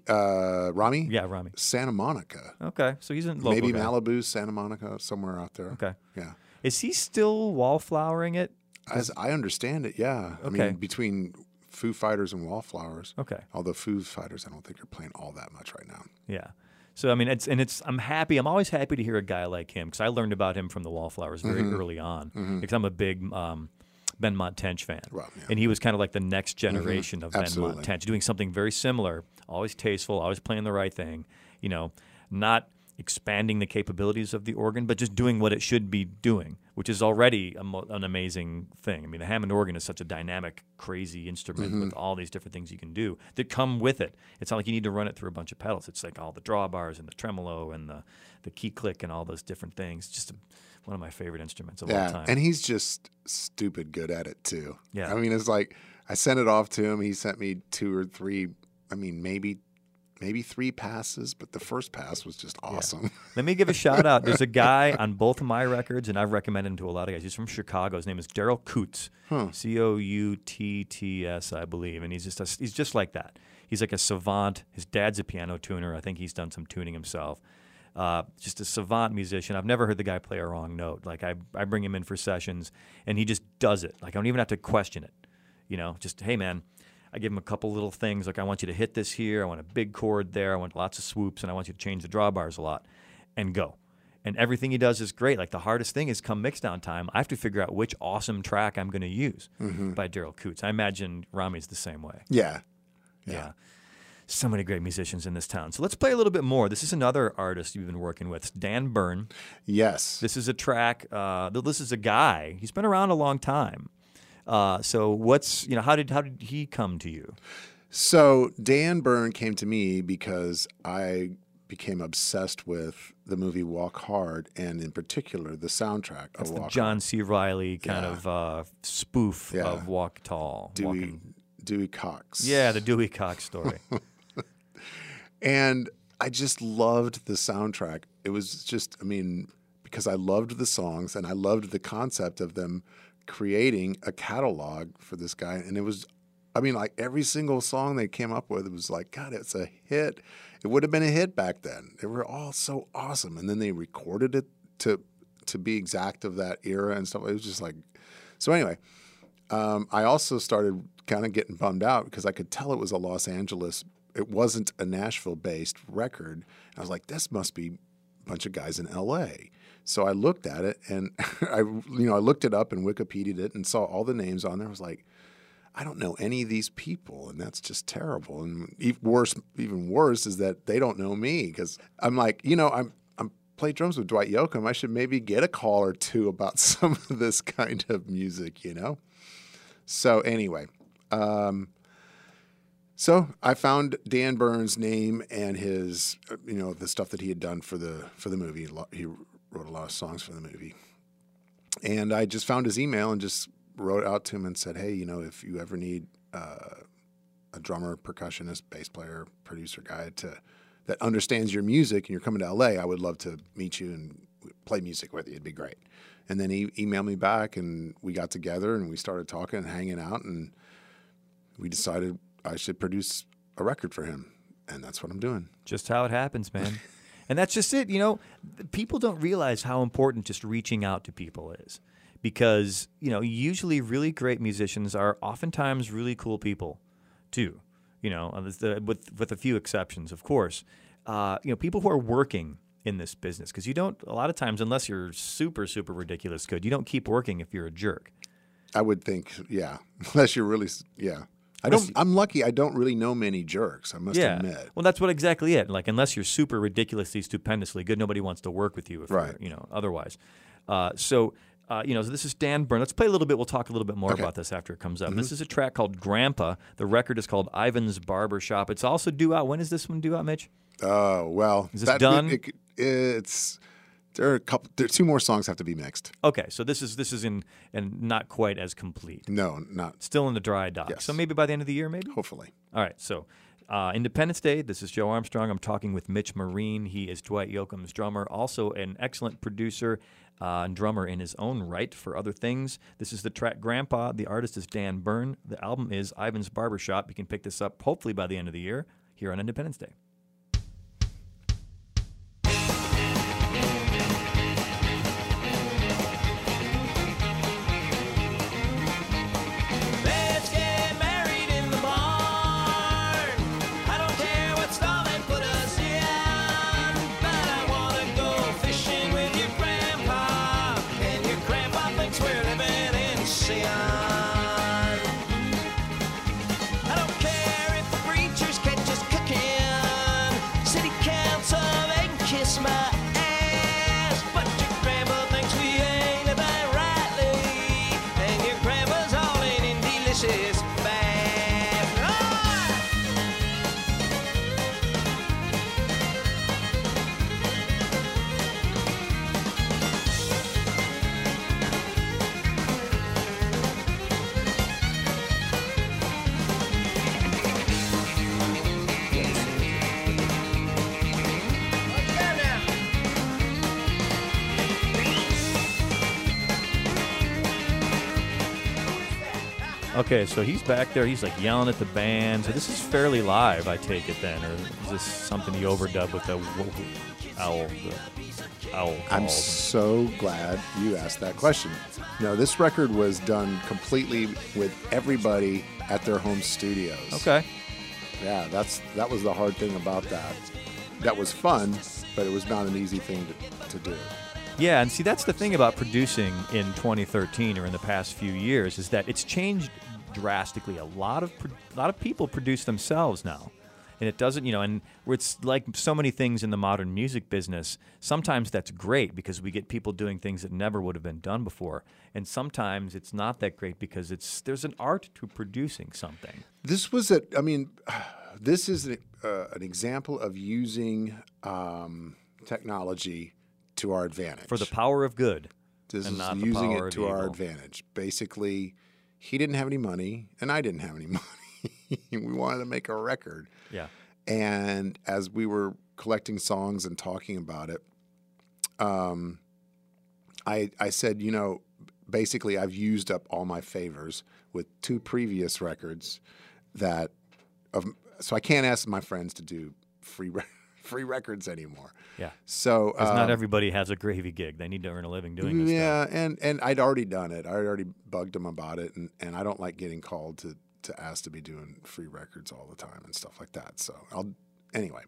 Uh, Rami? Yeah, Rami. Santa Monica. Okay, so he's in local. Maybe guy. Malibu, Santa Monica, somewhere out there. Okay. Yeah. Is he still wallflowering it? As I understand it, yeah. Okay. I mean, between Foo Fighters and Wallflowers. Okay. Although Foo Fighters, I don't think are playing all that much right now. Yeah. So I mean, it's and it's. I'm happy. I'm always happy to hear a guy like him because I learned about him from the Wallflowers very Mm-hmm. early on. Because I'm a big um, Benmont Tench fan, Right, yeah. and he was kind of like the next generation of Ben Absolutely. Montench, doing something very similar. Always tasteful, always playing the right thing. You know, not expanding the capabilities of the organ, but just doing what it should be doing, which is already a mo- an amazing thing. I mean, the Hammond organ is such a dynamic, crazy instrument Mm-hmm. with all these different things you can do that come with it. It's not like you need to run it through a bunch of pedals. It's like all the drawbars and the tremolo and the, the key click and all those different things. Just a, one of my favorite instruments of all time. And he's just stupid good at it, too. Yeah. I mean, it's like I sent it off to him. He sent me two or three, I mean, maybe. Maybe three passes, but the first pass was just awesome. Let me give a shout out. There's a guy on both of my records, and I've recommended him to a lot of guys. He's from Chicago. His name is Daryl Coutts, C O U T T S, I believe, and he's just a, he's just like that. He's like a savant. His dad's a piano tuner. I think he's done some tuning himself. Uh, just a savant musician. I've never heard the guy play a wrong note. Like I, I bring him in for sessions, and he just does it. Like I don't even have to question it. You know, just hey man, I give him a couple little things like I want you to hit this here, I want a big chord there, I want lots of swoops, and I want you to change the drawbars a lot, and go. And everything he does is great. Like the hardest thing is come mix down time. I have to figure out which awesome track I'm going to use by Daryl Coutts. I imagine Rami's the same way. Yeah. Yeah. So many great musicians in this town. So let's play a little bit more. This is another artist you've been working with, Dan Bern. Yes. This is a track. Uh, this is a guy. He's been around a long time. Uh, so what's you know how did how did he come to you? So Dan Bern came to me because I became obsessed with the movie Walk Hard, and in particular the soundtrack It's of Walk. the John Hard. C. Reilly kind Yeah. of uh, spoof Yeah. of Walk Tall. Dewey, Walking- Dewey Cox. Yeah, the Dewey Cox story. And I just loved the soundtrack. It was just, I mean, because I loved the songs and I loved the concept of them creating a catalog for this guy. And it was, I mean, like every single song they came up with, it was like, God, it's a hit. It would have been a hit back then. They were all so awesome. And then they recorded it to to be exact of that era and stuff. It was just like, so anyway, um, I also started kind of getting bummed out because I could tell it was a Los Angeles. It wasn't a Nashville-based record. I was like, this must be a bunch of guys in L.A. So I looked at it and I, you know, I looked it up and Wikipedia'd it and saw all the names on there. I was like, I don't know any of these people, and that's just terrible. And even worse, even worse is that they don't know me because I'm like, you know, I'm I'm play drums with Dwight Yoakam. I should maybe get a call or two about some of this kind of music, you know. So anyway, um, so I found Dan Bern's name and his, uh, you know, the stuff that he had done for the for the movie. He wrote a lot of songs for the movie, and I just found his email and just wrote out to him and said, "Hey, you know, if you ever need uh, a drummer, percussionist, bass player, producer guy to that understands your music, and you're coming to LA, I would love to meet you and play music with you. It'd be great." And then he emailed me back, and we got together and we started talking and hanging out, and we decided I should produce a record for him, and that's what I'm doing. Just how it happens, man. and that's just it. You know, people don't realize how important just reaching out to people is. Because, you know, usually really great musicians are oftentimes really cool people, too. You know, uh, with, with a few exceptions, of course. Uh, you know, people who are working in this business. Because you don't, a lot of times, unless you're super, super ridiculous good, you don't keep working if you're a jerk. I would think, yeah, unless you're really, yeah. I don't. I'm lucky. I don't really know many jerks. I must yeah. admit. Well, that's what exactly it. Like, unless you're super ridiculously, stupendously good, nobody wants to work with you if Right. you're, know, otherwise. Uh, so, uh, you know, so this is Dan Bern. Let's play a little bit. We'll talk a little bit more Okay. about this after it comes up. Mm-hmm. This is a track called Grandpa. The record is called Ivan's Barber Shop. It's also due out. When is this one due out, Mitch? Oh well. Is this that- done? it- it's there are a couple. There two more songs have to be mixed. Okay, so this is this is in and not quite as complete. No, not Still in the dry dock. Yes. So maybe by the end of the year, maybe. hopefully. All right, so uh, Independence Day. This is Joe Armstrong. I'm talking with Mitch Marine. He is Dwight Yoakam's drummer, also an excellent producer uh, and drummer in his own right for other things. This is the track Grandpa. The artist is Dan Bern. The album is Ivan's Barbershop. You can pick this up hopefully by the end of the year here on Independence Day. Okay, so he's back there. He's like yelling at the band. So this is fairly live, I take it then, or is this something you overdub with the owl? The owl. I'm so glad you asked that question. No, this record was done completely with everybody at their home studios. okay. Yeah, that's that was the hard thing about that. That was fun, but it was not an easy thing to, to do. Yeah, and see that's the thing about producing in 2013 or in the past few years is that it's changed drastically. A lot of a lot of people produce themselves now. And it doesn't, you know, and where it's like so many things in the modern music business, sometimes that's great because we get people doing things that never would have been done before. And sometimes it's not that great because it's there's an art to producing something. This was a. I mean, this is a, uh, an example of using um, technology to our advantage. For the power of good. This and is not the using it to our evil. advantage. Basically, he didn't have any money, and I didn't have any money. we wanted to make a record. Yeah. And as we were collecting songs and talking about it, um, I I said, you know, basically I've used up all my favors with two previous records that of so I can't ask my friends to do free re- free records anymore. Yeah. So 'Cause not um, everybody has a gravy gig. They need to earn a living doing this. stuff. yeah, and and I'd already done it. I already bugged him about it, and, and I don't like getting called to to ask to be doing free records all the time and stuff like that. So I'll anyway.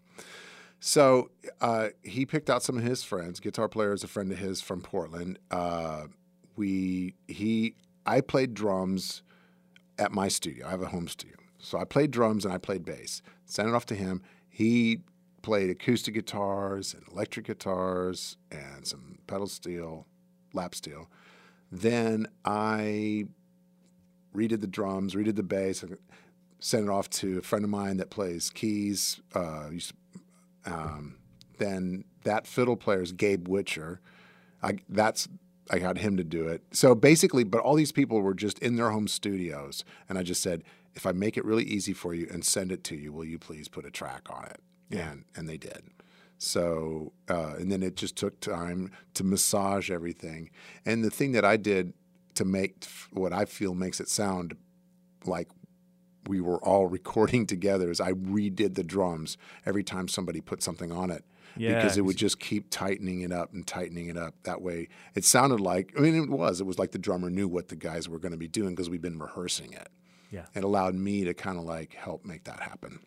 So uh, he picked out some of his friends. Guitar player is a friend of his from Portland. Uh, we he I played drums at my studio. I have a home studio, so I played drums and I played bass. Sent it off to him. He played acoustic guitars and electric guitars and some pedal steel, lap steel. Then I redid the drums, redid the bass, and sent it off to a friend of mine that plays keys. Uh, um, then that fiddle player is Gabe Witcher. I that's I got him to do it. So basically, but all these people were just in their home studios, and I just said, if I make it really easy for you and send it to you, will you please put a track on it? And and they did. So uh, and then it just took time to massage everything. And the thing that I did to make what I feel makes it sound like we were all recording together is I redid the drums every time somebody put something on it. Yeah, because it would just keep tightening it up and tightening it up. That way, it sounded like, I mean, it was. It was like the drummer knew what the guys were going to be doing because we've been rehearsing it. Yeah. It allowed me to kind of like help make that happen.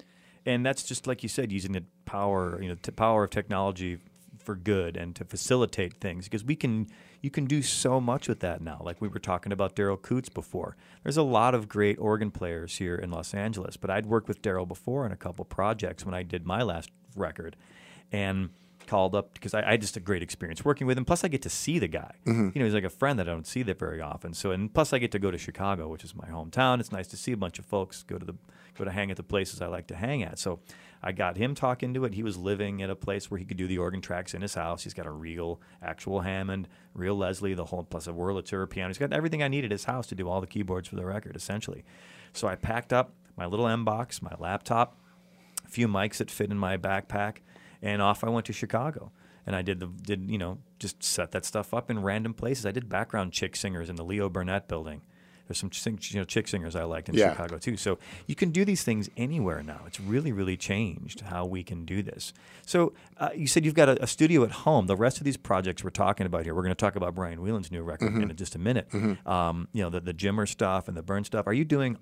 And that's just like you said, using the power, you know, the power of technology for good and to facilitate things because we can, you can do so much with that now. Like we were talking about Daryl Coutts before. There's a lot of great organ players here in Los Angeles, but I'd worked with Daryl before on a couple projects when I did my last record, and called up because I, I had just a great experience working with him. Plus, I get to see the guy. Mm-hmm. You know, he's like a friend that I don't see that very often. So, and plus, I get to go to Chicago, which is my hometown. It's nice to see a bunch of folks go to the go to hang at the places I like to hang at. So, I got him talking to it. He was living at a place where he could do the organ tracks in his house. He's got a real, actual Hammond, real Leslie, the whole plus a Wurlitzer piano. He's got everything I need at his house to do all the keyboards for the record, essentially. So, I packed up my little Mbox, my laptop, a few mics that fit in my backpack, and off I went to Chicago. And I did the did you know just set that stuff up in random places. I did background chick singers in the Leo Burnett building. There's some you know chick singers I liked in Yeah. Chicago too. So you can do these things anywhere now. It's really really changed how we can do this. So uh, you said you've got a, a studio at home. The rest of these projects we're talking about here, we're going to talk about Brian Whelan's new record Mm-hmm. in just a minute. Um, you know the the Jimmer stuff and the Bern stuff. Are you doing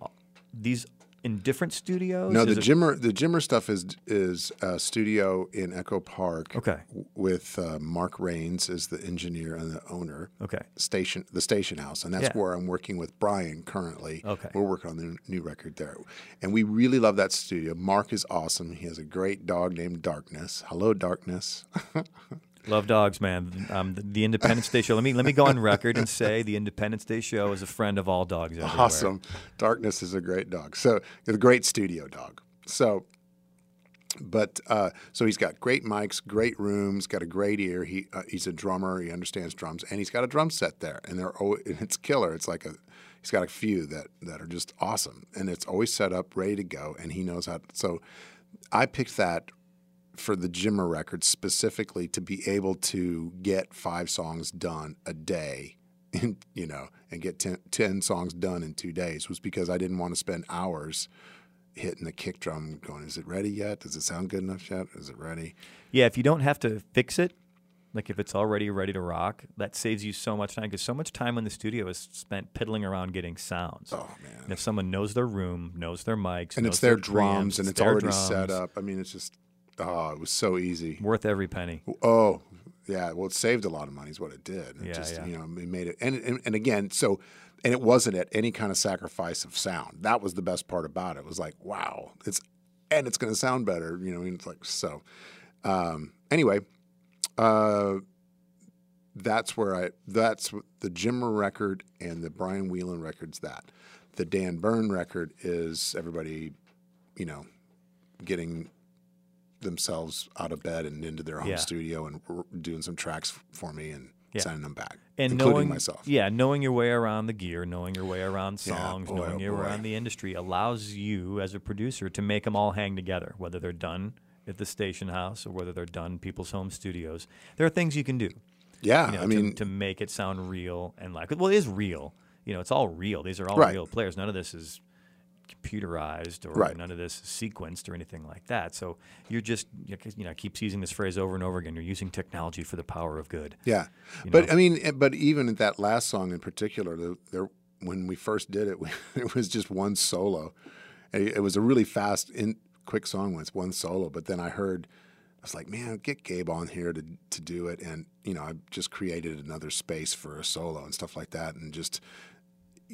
these in different studios? No, Is the it- Jimmer the Jimmer stuff is is a studio in Echo Park. Okay. With uh, Mark Rains as the engineer and the owner. Okay. Station the station house, and that's Yeah. where I'm working with Brian currently. Okay. We're working on the new record there, and we really love that studio. Mark is awesome. He has a great dog named Darkness. Hello, Darkness. Love dogs, man. Um, the, Independence Day show. Let me let me go on record and say the Independence Day show is a friend of all dogs everywhere. awesome. Darkness is a great dog. So a great studio dog. So, but uh, so he's got great mics, great rooms, got a great ear. He uh, he's a drummer. He understands drums, and he's got a drum set there, and they're always, and it's killer. It's like a he's got a few that that are just awesome, and it's always set up, ready to go, and he knows how. To, so, I picked that for the Jimmer record specifically to be able to get five songs done a day, and you know, and get 10, 10 songs done in two days was because I didn't want to spend hours hitting the kick drum, going, "Is it ready yet? Does it sound good enough yet? Is it ready?" Yeah, if you don't have to fix it, like if it's already ready to rock, that saves you so much time because so much time in the studio is spent piddling around getting sounds. Oh man! And if someone knows their room, knows their mics, And knows it's their preamps, drums, and it's their already drums, set up. I mean, it's just oh, it was so easy. worth every penny. Oh, yeah. Well, it saved a lot of money, is what it did. It Yeah, just, yeah. You know, it made it, and, and and again, so, and it wasn't at any kind of sacrifice of sound. That was the best part about it. It was like, wow, it's, and it's going to sound better. You know, it's like so. Um, anyway, uh, that's where I. That's the Jimmer record and the Brian Whelan record's that. The Dan Bern record is everybody, you know, getting themselves out of bed and into their home Yeah. studio and r- doing some tracks for me and Yeah. sending them back, and including knowing myself. Yeah, knowing your way around the gear, knowing your way around Yeah, songs, boy, knowing oh your way around the industry allows you as a producer to make them all hang together, whether they're done at the station house or whether they're done people's home studios. There are things you can do. Yeah, you know, I mean, to, to make it sound real and like well, it is real. You know, it's all real. These are all Right. real players. None of this is computerized or Right. none of this sequenced or anything like that. So you're just you know keeps using this phrase over and over again. You're using technology for the power of good. Yeah, You but know? I mean, eh, but even at that last song in particular, the, there when we first did it, we, it was just one solo. It, it was a really fast, in, quick song when it's one solo. But then I heard, I was like, man, get Gabe on here to to do it, and you know, I just created another space for a solo and stuff like that, and just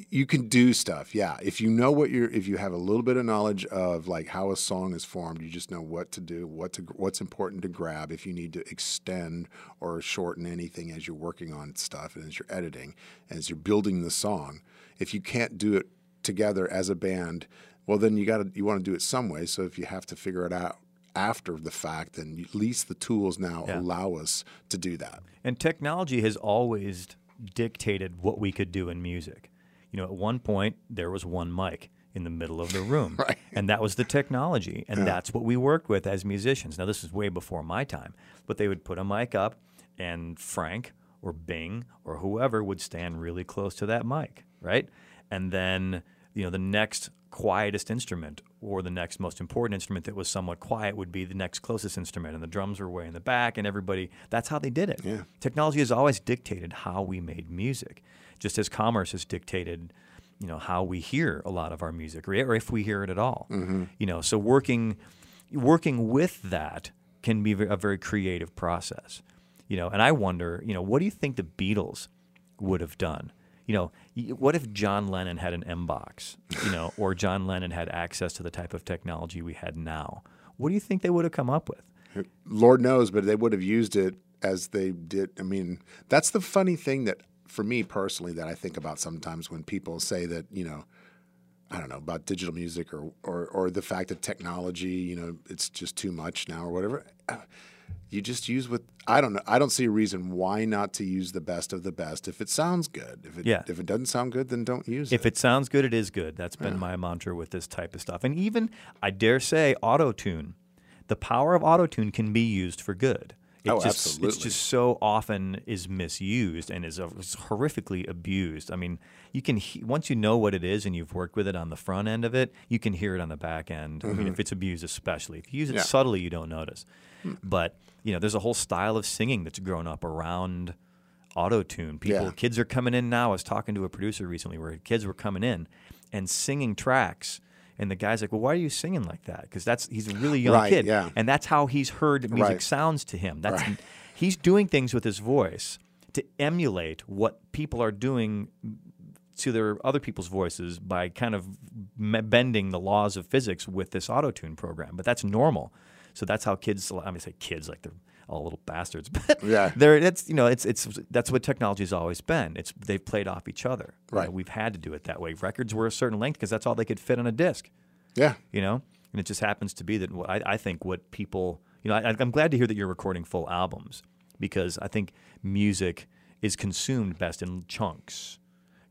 you can do stuff yeah if you know what you're if you have a little bit of knowledge of like how a song is formed you just know what to do what to what's important to grab if you need to extend or shorten anything as you're working on stuff and as you're editing as you're building the song if you can't do it together as a band well then you got to you want to do it some way so if you have to figure it out after the fact then at least the tools now Yeah. allow us to do that And technology has always dictated what we could do in music. You know, at one point there was one mic in the middle of the room, Right. and that was the technology, and that's what we worked with as musicians. Now this is way before my time, but they would put a mic up, and Frank or Bing or whoever would stand really close to that mic, right? And then you know the next quietest instrument or the next most important instrument that was somewhat quiet would be the next closest instrument and the drums were way in the back and everybody that's how they did it Yeah. technology has always dictated how we made music just as commerce has dictated you know how we hear a lot of our music or, if we hear it at all. Mm-hmm. You know so working working with that can be a very creative process. You know and i wonder you know what do you think the beatles would have done? You know what if john lennon had an m box you know or john lennon had access to the type of technology we had now? What do you think they would have come up with? Lord knows, but they would have used it as they did. I mean, that's the funny thing that, for me personally, that I think about sometimes when people say that, you know, I don't know about digital music or, or or the fact that technology, you know, it's just too much now or whatever. Uh, you just use what I don't know. I don't see a reason why not to use the best of the best if it sounds good. If it Yeah. if it doesn't sound good, then don't use If it. If it sounds good, it is good. That's been my mantra with this type of stuff. And even, I dare say, auto tune. The power of auto tune can be used for good. It Oh, just, absolutely. It's just so often is misused and is, is horrifically abused. I mean, you can he- once you know what it is and you've worked with it on the front end of it, you can hear it on the back end. I mean, if it's abused, especially if you use it Mm-hmm. Yeah. subtly, you don't notice. But you know, there's a whole style of singing that's grown up around auto tune. People, Yeah. kids are coming in now. I was talking to a producer recently where kids were coming in and singing tracks. And the guy's like, "Well, why are you singing like that?" Because that's he's a really young Right, kid, yeah. and that's how he's heard music Right. sounds to him. That's Right. he's doing things with his voice to emulate what people are doing to their other people's voices by kind of bending the laws of physics with this auto tune program. But that's normal. So that's how kids. I mean, say kids like they're all little bastards, but Yeah. they're that's you know it's it's that's what technology's always been. It's they've played off each other. You know, Right. we've had to do it that way. Records were a certain length because that's all they could fit on a disc yeah. you know and it just happens to be that what I, I think what people you know I, i'm glad to hear that you're recording full albums because i think music is consumed best in chunks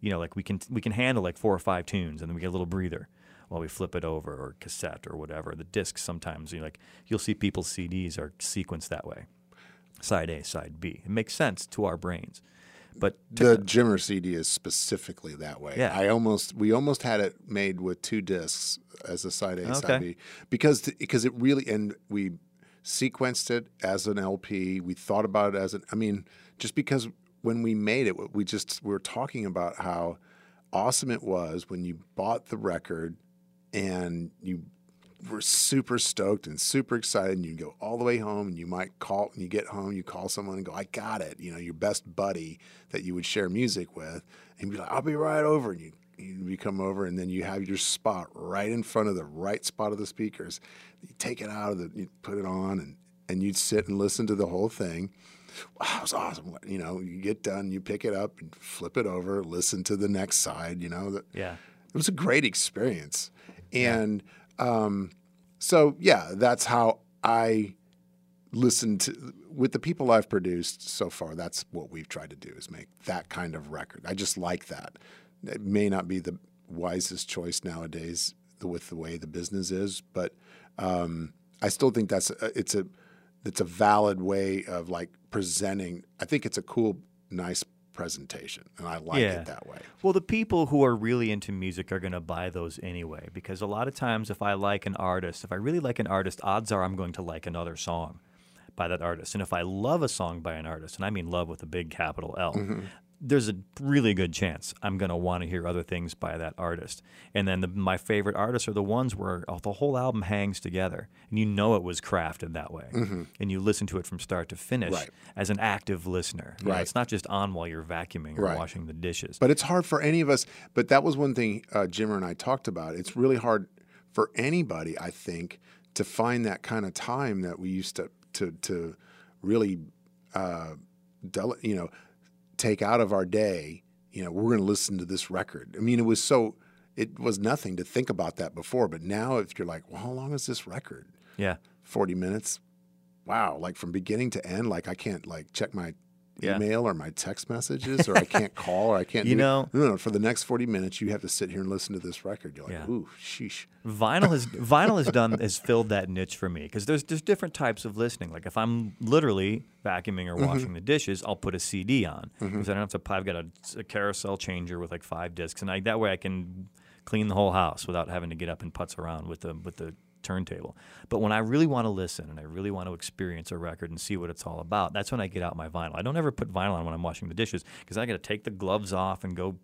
you know like we can we can handle like four or five tunes and then we get a little breather while we flip it over or cassette or whatever the discs sometimes you know, like you'll see people's cds are sequenced that way side a side b it makes sense to our brains but The Jimmer CD is specifically that way. Yeah. I almost we almost had it made with two discs as a side A, Okay. side B, because because it really and we sequenced it as an LP. We thought about it as an. I mean, just because when we made it, we just we were talking about how awesome it was when you bought the record and you were super stoked and super excited and you go all the way home and you might call when you get home you call someone and go i got it you know your best buddy that you would share music with and you'd be like i'll be right over and you you come over and then you have your spot right in front of the right spot of the speakers you take it out of the you put it on and and you'd sit and listen to the whole thing wow, it was awesome. You know, you get done, you pick it up and flip it over, listen to the next side. You know, yeah it was a great experience. And um, so, yeah, that's how I listen to with the people I've produced so far. That's what we've tried to do is make that kind of record. I just like that. It may not be the wisest choice nowadays with the way the business is, but um, I still think that's a, it's a it's a valid way of like presenting. I think it's a cool, nice presentation, and I like Yeah. it that way. Well, the people who are really into music are going to buy those anyway because a lot of times if I like an artist, if I really like an artist, odds are I'm going to like another song by that artist. And if I love a song by an artist, and I mean love with a big capital L, Mm-hmm. There's a really good chance I'm going to want to hear other things by that artist. And then the, my favorite artists are the ones where the whole album hangs together and you know it was crafted that way. And you listen to it from start to finish Mm-hmm. Right. as an active listener. You know, Right. it's not just on while you're vacuuming or Right. washing the dishes. But it's hard for any of us. But that was one thing uh, Jimmer and I talked about. It's really hard for anybody, I think, to find that kind of time that we used to to to really, uh, you know, take out of our day. You know, we're going to listen to this record. I mean, it was so. It was nothing to think about that before. But now, if you're like, well, how long is this record? yeah. 40 minutes. Wow, like from beginning to end, like I can't like check my Yeah. email or my text messages or I can't call or I can't You do- know- no, no, for the next 40 minutes you have to sit here and listen to this record. You're like, Yeah. ooh, sheesh. Vinyl has vinyl has done has filled that niche for me because there's there's different types of listening. Like if I'm literally vacuuming or Mm-hmm. washing the dishes, I'll put a CD on because I don't have to. I've got a, a carousel changer with like five discs, and I, that way I can clean the whole house without having to get up and putz around with the with the turntable. But when I really want to listen and I really want to experience a record and see what it's all about, that's when I get out my vinyl. I don't ever put vinyl on when I'm washing the dishes because I got to take the gloves off and go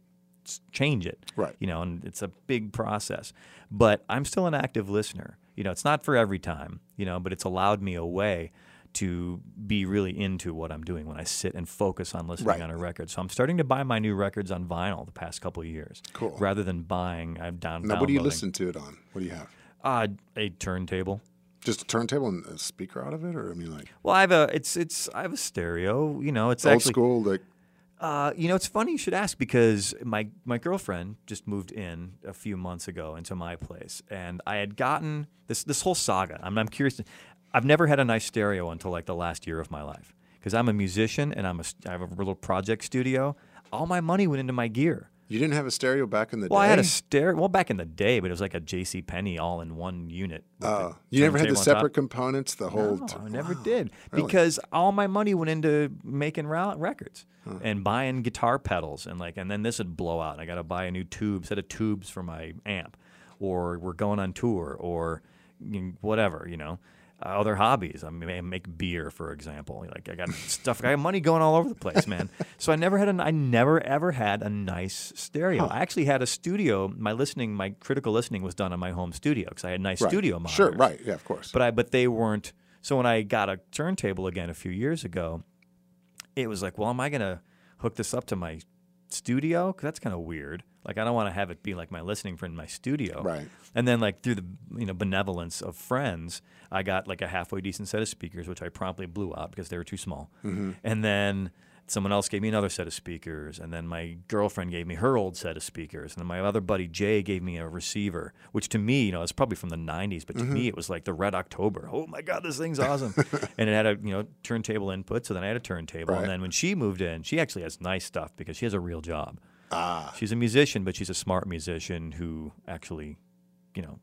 change it. Right. You know, and it's a big process. But I'm still an active listener. You know, it's not for every time, you know, but it's allowed me a way to be really into what I'm doing when I sit and focus on listening Right. on a record. So I'm starting to buy my new records on vinyl the past couple of years. Cool. Rather than buying, I've down. Now, what do you listen to it on? What do you have? Uh, a turntable. Just a turntable and a speaker out of it, or I mean, like Well, I have a it's it's I have a stereo. You know, it's old actually school, like Uh, you know, it's funny you should ask because my my girlfriend just moved in a few months ago into my place, and I had gotten this this whole saga. I'm, I'm curious. I've never had a nice stereo until like the last year of my life because I'm a musician and I'm a I have a little project studio. All my money went into my gear. You didn't have a stereo back in the Well, day. Well, I had a stereo. Well, back in the day, but it was like a J.C. Penney all in one unit. Oh, you never had the top. separate components, the whole. No, t- I never Wow, did really? because all my money went into making records and buying guitar pedals and like, and then this would blow out. I got to buy a new tube, set of tubes for my amp, or we're going on tour, or you know, whatever, you know. Uh, other hobbies. I mean, I make beer, for example. Like I got stuff. I got money going all over the place, man. so I never had a. I never ever had a nice stereo. I actually had a studio. My listening, my critical listening was done in my home studio because I had nice Right. studio monitors. Sure, right, yeah, of course. But I but they weren't. So when I got a turntable again a few years ago, it was like, well, am I gonna hook this up to my studio? 'Cause that's kind of weird. Like I don't want to have it be like my listening friend in my studio. Right. And then like through the you know benevolence of friends, I got like a halfway decent set of speakers, which I promptly blew out because they were too small. Mm-hmm. And then someone else gave me another set of speakers, and then my girlfriend gave me her old set of speakers, and then my other buddy Jay gave me a receiver, which to me, you know, it's probably from the '90s, but to Mm-hmm. me it was like the Red October. Oh my God, this thing's awesome! and it had a you know turntable input, so then I had a turntable, Right. and then when she moved in, she actually has nice stuff because she has a real job. Ah, She's a musician, but she's a smart musician who actually, you know,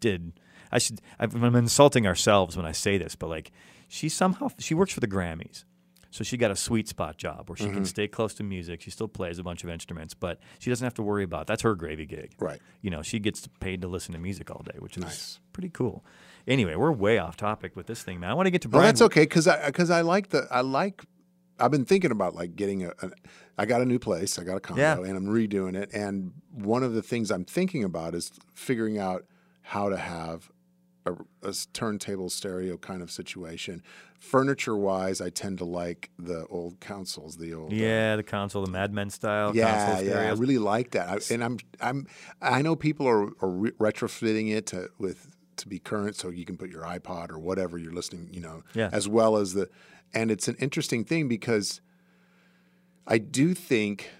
did. I should. I'm insulting ourselves when I say this, but like, she somehow she works for the Grammys, so she got a sweet spot job where she Mm-hmm. can stay close to music. She still plays a bunch of instruments, but she doesn't have to worry about. That's her gravy gig. right. You know, she gets paid to listen to music all day, which is Nice. pretty cool. Anyway, we're way off topic with this thing, man. I want to get to Well, Brian. that's okay because I because I like the I like. I've been thinking about like getting a, a. I got a new place. I got a condo, Yeah. and I'm redoing it. And one of the things I'm thinking about is figuring out how to have a turntable stereo kind of situation. Furniture wise, I tend to like the old consoles, the old uh, Yeah, the console, the Mad Men style yeah, yeah, I really like that. I, and I'm, I'm, I know people are, are re- retrofitting it to with to be current, so you can put your iPod or whatever you're listening, you know, Yeah. as well as the. And it's an interesting thing because I do think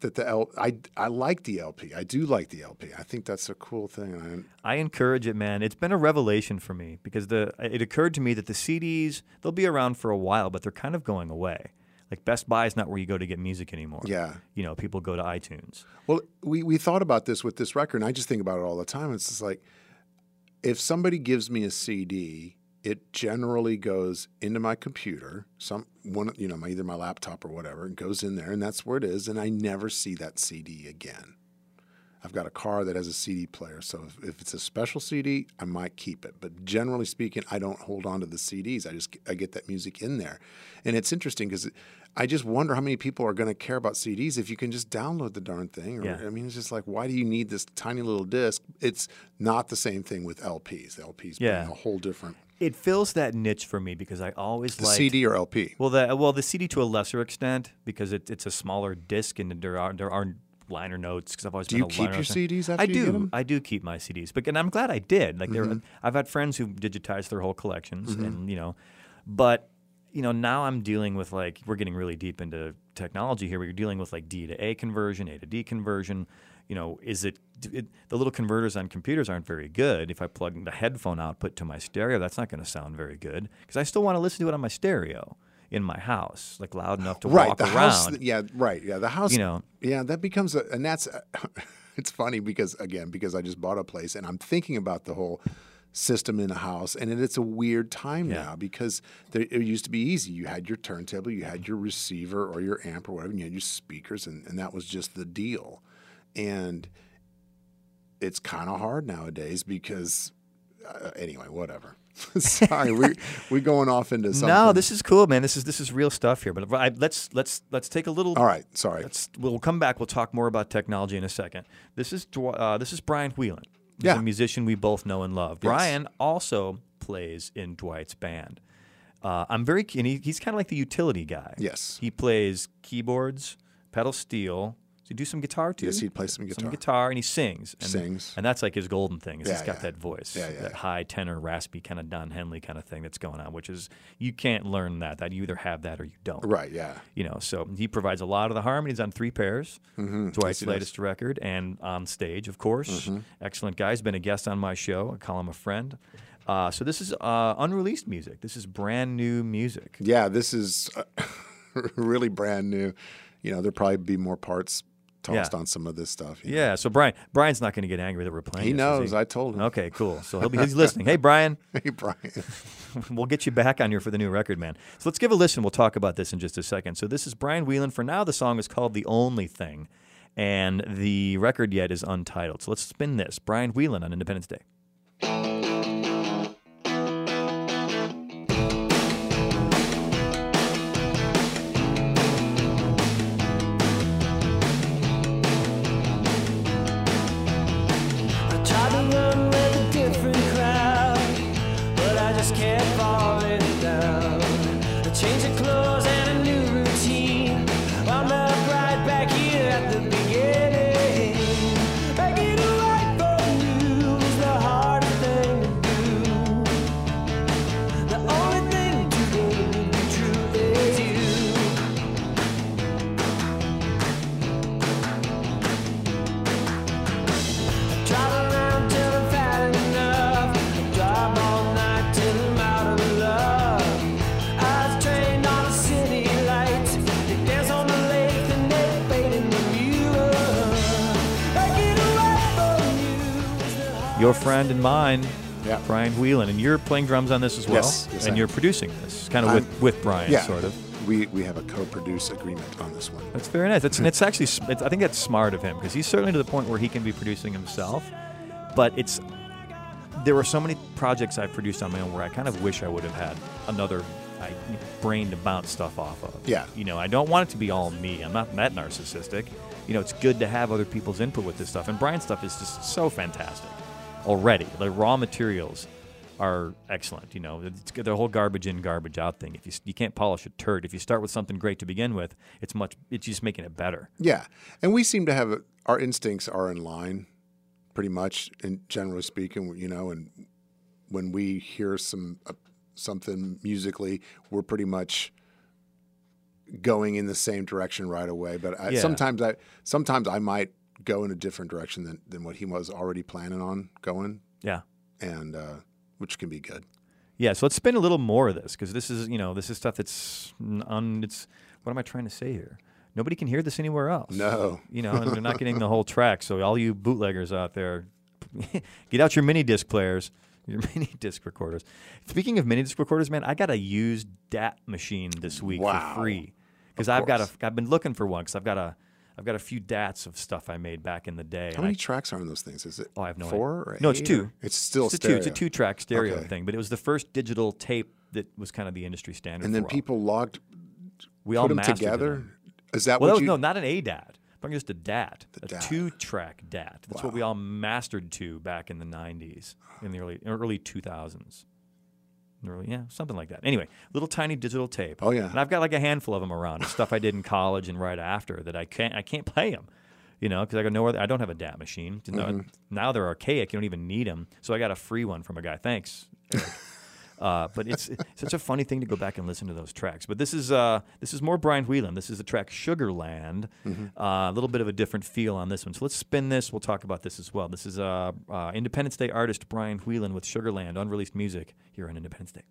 that the L, I, I like the LP. I do like the LP. I think that's a cool thing. I encourage it, man. It's been a revelation for me because the it occurred to me that the CDs they'll be around for a while, but they're kind of going away. Like Best Buy is not where you go to get music anymore. Yeah. you know, people go to iTunes. Well, we, we thought about this with this record, and I just think about it all the time. It's just like if somebody gives me a CD it generally goes into my computer, some one, you know, my either my laptop or whatever, and goes in there, and that's where it is, and I never see that CD again. I've got a car that has a CD player, so if, if it's a special CD, I might keep it. But generally speaking, I don't hold on to the CDs. I just I get that music in there, and it's interesting because I just wonder how many people are going to care about CDs if you can just download the darn thing. Or, Yeah. I mean, it's just like why do you need this tiny little disc? It's not the same thing with LPs. The LPs Yeah. bring a whole different It fills that niche for me because I always the like CD or LP. Well, the well the CD to a lesser extent because it, it's a smaller disc and there are there are liner notes because I've always Do been you a keep liner your CDs after I do. I do keep my CDs, but and I'm glad I did. Like Mm-hmm. there, I've had friends who digitized their whole collections, and you know, but you know now I'm dealing with like we're getting really deep into technology here. We're dealing with like D to A conversion, A to D conversion. You know, is it, it the little converters on computers aren't very good. If I plug the headphone output to my stereo, that's not going to sound very good because I still want to listen to it on my stereo in my house, like loud enough to right walk the around. house yeah right yeah the house You know. yeah that becomes a and that's it's funny because again because i just bought a place and i'm thinking about the whole system in a house and it's a weird time Yeah. now because there, it used to be easy you had your turntable you had your receiver or your amp or whatever and you had your speakers and, and that was just the deal and it's kind of hard nowadays because uh, anyway whatever sorry we we going off into something no, this is cool, man. This is this is real stuff here. But I, let's let's let's take a little. all right sorry Let's, we'll come back. We'll talk more about technology in a second. This is uh, this is Brian Whelan. He's Yeah. a musician we both know and love. Yes. Brian also plays in Dwight's band. Uh, I'm very keen. He, he's kind of like the utility guy. Yes. He plays keyboards, pedal steel. He do some guitar too? Yes, he'd play some Some guitar. guitar, and he sings. And, Sings. and that's like his golden thing. Is he's Yeah, got yeah. that voice, Yeah, yeah, that high tenor, raspy kind of Don Henley kind of thing that's going on. Which is you can't learn that. That you either have that or you don't Right, yeah. you know, so he provides a lot of the harmonies on three pears. Mm-hmm. Dwight's does. latest record, and on stage, of course. Mm-hmm. Excellent guy. He's been a guest on my show. I call him a friend. Uh, so this is uh, unreleased music. This is brand new music. Yeah, this is uh, really brand new. You know, there'll probably be more parts tossed Yeah. on some of this stuff. you know. Yeah. So Brian, Brian's not going to get angry that we're playing. He this, is knows. I told him. Okay, cool. So he'll be he's listening. Hey, Brian, Hey, Brian. we'll get you back on here for the new record, man. So let's give a listen. We'll talk about this in just a second. So this is Brian Whelan. For now, the song is called "The Only Thing," and the record yet is untitled. So let's spin this. Brian Whelan on Independence Day. Mine, Yeah. Brian Whelan, and you're playing drums on this as well. Yes, yes, and you're producing this, kind of with, I'm- with Brian, Yeah. sort of. We, we have a co produce agreement on this one. That's very nice. It's, and it's actually, it's, I think that's smart of him because he's certainly to the point where he can be producing himself. But it's, there were so many projects I've produced on my own where I kind of wish I would have had another I, brain to bounce stuff off of. Yeah. You know, I don't want it to be all me. I'm not that narcissistic. You know, it's good to have other people's input with this stuff. And Brian's stuff is just so fantastic already. The raw materials are excellent. You know, it's the whole garbage in, garbage out thing. If you you can't polish a turd, if you start with something great to begin with, it's much. It's just making it better. Yeah. And we seem to have a, our instincts are in line pretty much, in generally speaking, you know, and when we hear some uh, something musically, we're pretty much going in the same direction right away. But I, Yeah. sometimes I sometimes I might go in a different direction than, than what he was already planning on going, Yeah. and uh, which can be good. Yeah, so let's spend a little more of this because this is, you know, this is stuff that's on. It's what am I trying to say here? Nobody can hear this anywhere else. No. you know, and they're not getting the whole track. So all you bootleggers out there, get out your mini disc players Your mini disc recorders. Speaking of mini disc recorders, man, I got a used DAT machine this week Wow. for free because I've got a. I've been looking for one because I've got a. I've got a few DATs of stuff I made back in the day. How many I- tracks are on those things? Is it Oh, I have no four idea. or No, it's two. or- It's still it's a two. It's a two-track stereo Okay. thing, but it was the first digital tape that was kind of the industry standard. And then for a while. people logged, we all them mastered together. them. Is that Well, that what was, you? no, not an ADAT. I'm just a DAT, The a DAT. two-track DAT. That's what we all mastered to back in the '90s, in the early early 2000s. Yeah, something like that. Anyway, little tiny digital tape. Oh, yeah. and I've got like a handful of them around. Stuff I did in college and right after that I can't I can't play them. You know, because I got nowhere. I don't have a DAT machine. You know, Mm-hmm. Now they're archaic. You don't even need them. So I got a free one from a guy. Thanks. Uh, but it's, it's such a funny thing to go back and listen to those tracks. But this is uh, this is more Brian Whelan. This is the track Sugarland. Mm-hmm. Uh, a little bit of a different feel on this one. So let's spin this. We'll talk about this as well. This is uh, uh, Independence Day artist Brian Whelan with Sugarland, unreleased music here on Independence Day.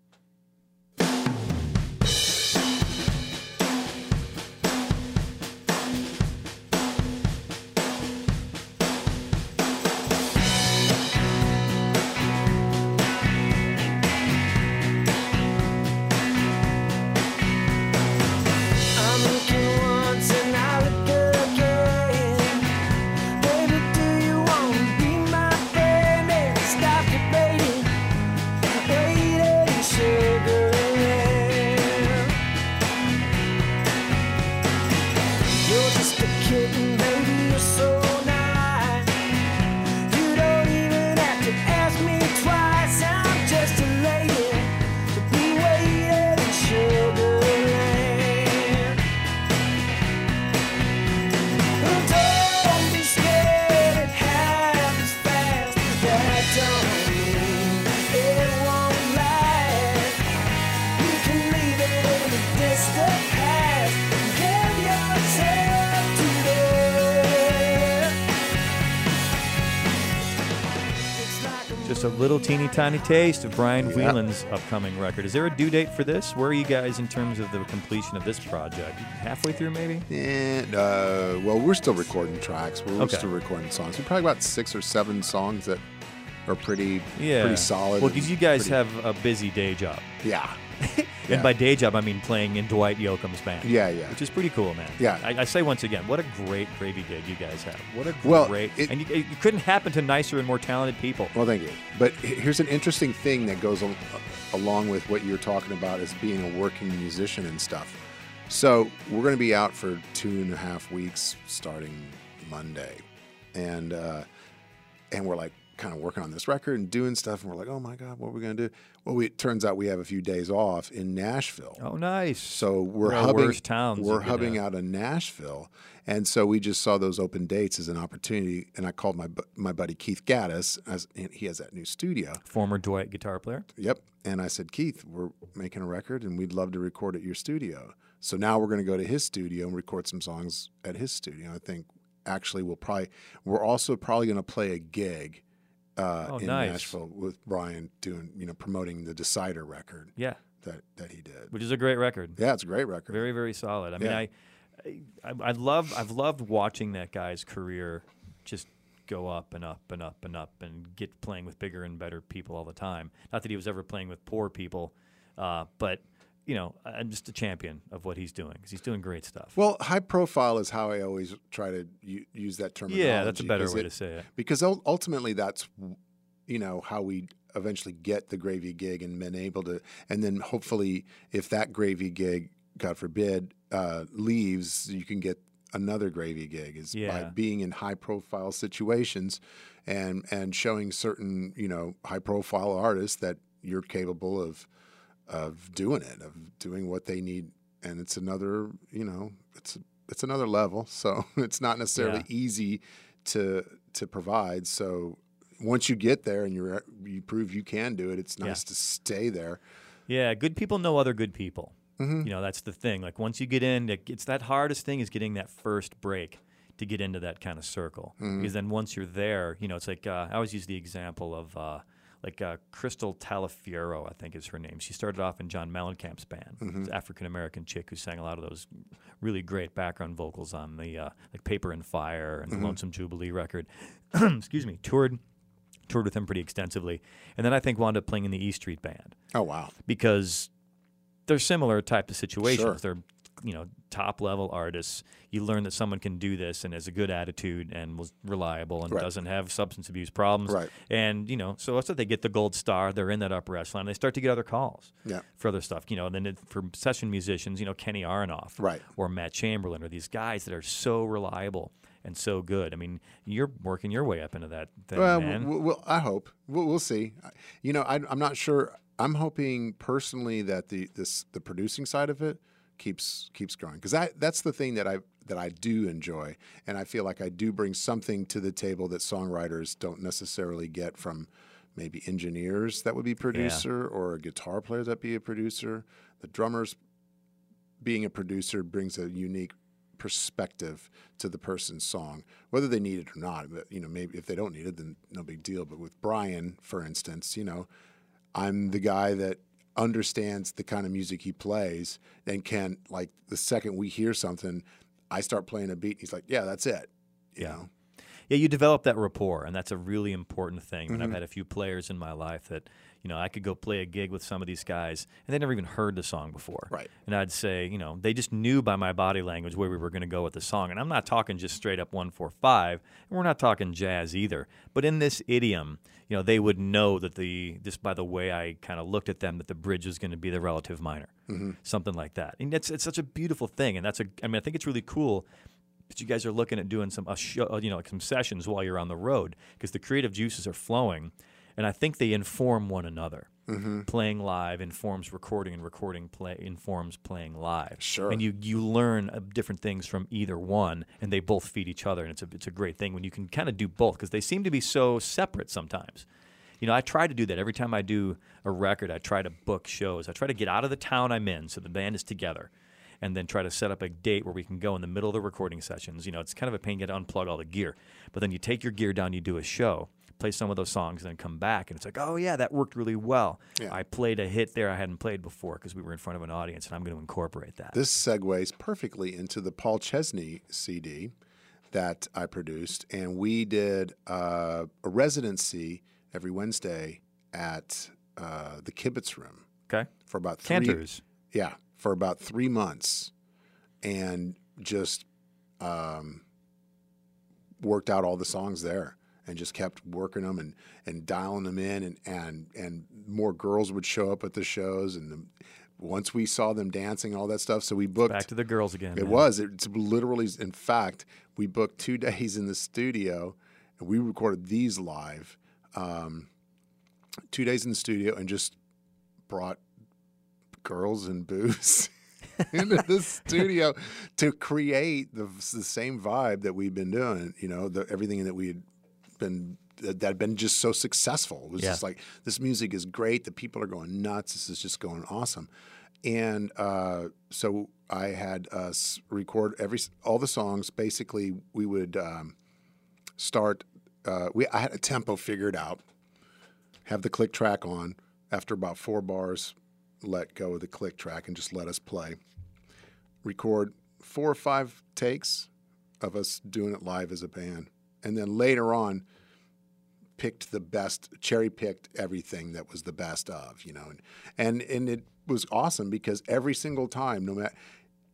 Like a little teeny tiny taste of Brian Yeah. Whelan's upcoming record. Is there a due date for this? Where are you guys in terms of the completion of this project? Halfway through, maybe? And uh, well, we're still recording tracks. We're Okay. still recording songs. We probably got six or seven songs that are pretty, Yeah. pretty solid. Well, because you guys pretty- have a busy day job. yeah, And by day job, I mean playing in Dwight Yoakam's band. yeah, yeah. Which is pretty cool, man. Yeah. I, I say once again, what a great gravy gig you guys have. What a Well, great. it- and you, you couldn't happen to nicer and more talented people. Well, thank you. But here's an interesting thing that goes al- along with what you're talking about as being a working musician and stuff. So we're going to be out for two and a half weeks starting Monday, and uh, and we're like kind of working on this record and doing stuff, and we're like, oh my god, what are we going to do? Well, we, it turns out we have a few days off in Nashville. Oh, nice. So we're One hubbing. towns we're hubbing out of Nashville, and so we just saw those open dates as an opportunity. And I called my my buddy Keith Gattis, as and he has that new studio. Former Dwight guitar player. Yep. And I said, Keith, we're making a record, and we'd love to record at your studio. So now we're going to go to his studio and record some songs at his studio. I think actually we'll probably we're also probably going to play a gig uh, Oh, in nice. Nashville with Brian doing you know promoting the Decider record Yeah. that that he did. Which is a great record. Yeah, it's a great record. Very, very solid. I mean, Yeah. I, I, I love, I've loved watching that guy's career just go up and up and up and up and get playing with bigger and better people all the time. Not that he was ever playing with poor people, uh, but you know, I'm just a champion of what he's doing because he's doing great stuff. Well, high profile is how I always try to u- use that terminology. yeah, that's a better way it- to say it. because ultimately that's you know how we eventually get the gravy gig and been able to and then hopefully if that gravy gig god forbid uh, leaves you can get another gravy gig is by being in high profile situations and and showing certain you know high profile artists that you're capable of of doing it of doing what they need and it's another you know it's it's another level so it's not necessarily Yeah. easy to to provide so once you get there and you're you prove you can do it it's Yeah. nice to stay there Yeah, good people know other good people. Mm-hmm. You know, that's the thing. Like once you get in, it's that hardest thing is getting that first break to get into that kind of circle. Mm-hmm. Because then once you're there, you know, it's like uh, I always use the example of uh, like uh, Crystal Taliefero, I think is her name. She started off in John Mellencamp's band. Mm-hmm. African American chick who sang a lot of those really great background vocals on the uh, like Paper in Fire and Mm-hmm. the Lonesome Jubilee record. Excuse me, toured toured with him pretty extensively, and then I think wound up playing in the E Street Band Oh wow. because they're similar type of situations. Sure. They're you know top level artists. You learn that someone can do this and has a good attitude and was reliable and Right. doesn't have substance abuse problems. Right. And you know, so that's what they get the gold star. They're in that upper echelon. They start to get other calls. Yeah. For other stuff, you know, and then it, for session musicians, you know, Kenny Aronoff, Right. or Matt Chamberlain, or these guys that are so reliable and so good. I mean, you're working your way up into that thing, Well, man. w- w- I hope we'll, we'll see. You know, I, I'm not sure. I'm hoping personally that the this the producing side of it keeps keeps growing because that that's the thing that I that I do enjoy, and I feel like I do bring something to the table that songwriters don't necessarily get from maybe engineers that would be producer or a guitar players that be a producer. The drummers being a producer brings a unique perspective to the person's song, whether they need it or not. But you know, maybe if they don't need it, then no big deal. But with Brian, for instance, you know, I'm the guy that understands the kind of music he plays and can like the second we hear something, I start playing a beat. and He's like, "Yeah, that's it." You Yeah. know? Yeah, you develop that rapport, and that's a really important thing. And Mm-hmm. I've had a few players in my life that, you know, I could go play a gig with some of these guys, and they never even heard the song before. Right. And I'd say, you know, they just knew by my body language where we were going to go with the song. And I'm not talking just straight up one four five, and we're not talking jazz either. But in this idiom, you know, they would know that the just by the way I kind of looked at them that the bridge was going to be the relative minor, mm-hmm. something like that. And it's it's such a beautiful thing, and that's a. I mean, I think it's really cool that you guys are looking at doing some a show, you know, like some sessions while you're on the road because the creative juices are flowing, and I think they inform one another. Mm-hmm. Playing live informs recording, and recording play informs playing live. Sure. and you you learn uh, different things from either one, and they both feed each other, and it's a it's a great thing when you can kind of do both because they seem to be so separate sometimes. You know, I try to do that every time I do a record. I try to book shows. I try to get out of the town I'm in, so the band is together, and then try to set up a date where we can go in the middle of the recording sessions. You know, it's kind of a pain to unplug all the gear, but then you take your gear down, you do a show, play some of those songs, and then come back, and it's like, oh yeah, that worked really well. Yeah. I played a hit there I hadn't played before because we were in front of an audience, and I'm going to incorporate that. This segues perfectly into the Paul Chesney CD that I produced, and we did uh, a residency every Wednesday at uh, the Kibitz Room okay, for about three, Canter's. Yeah, for about three months, and just um, worked out all the songs there, and just kept working them and, and dialing them in, and, and and more girls would show up at the shows, and the, once we saw them dancing all that stuff, so we booked. Back to the girls again. It man. was. It's literally, in fact, we booked two days in the studio and we recorded these live. Um, two days in the studio and just brought girls and booze into the studio to create the, the same vibe that we've been doing. You know, the, everything that we had been that had been just so successful. It was Yeah. just like this music is great. The people are going nuts. This is just going awesome. And uh, so I had us record every all the songs. Basically, we would um, start. Uh, we I had a tempo figured out. Have the click track on. After about four bars, let go of the click track and just let us play. Record four or five takes of us doing it live as a band, and then later on, picked the best, cherry picked everything that was the best of, you know, and and and it was awesome because every single time, no matter,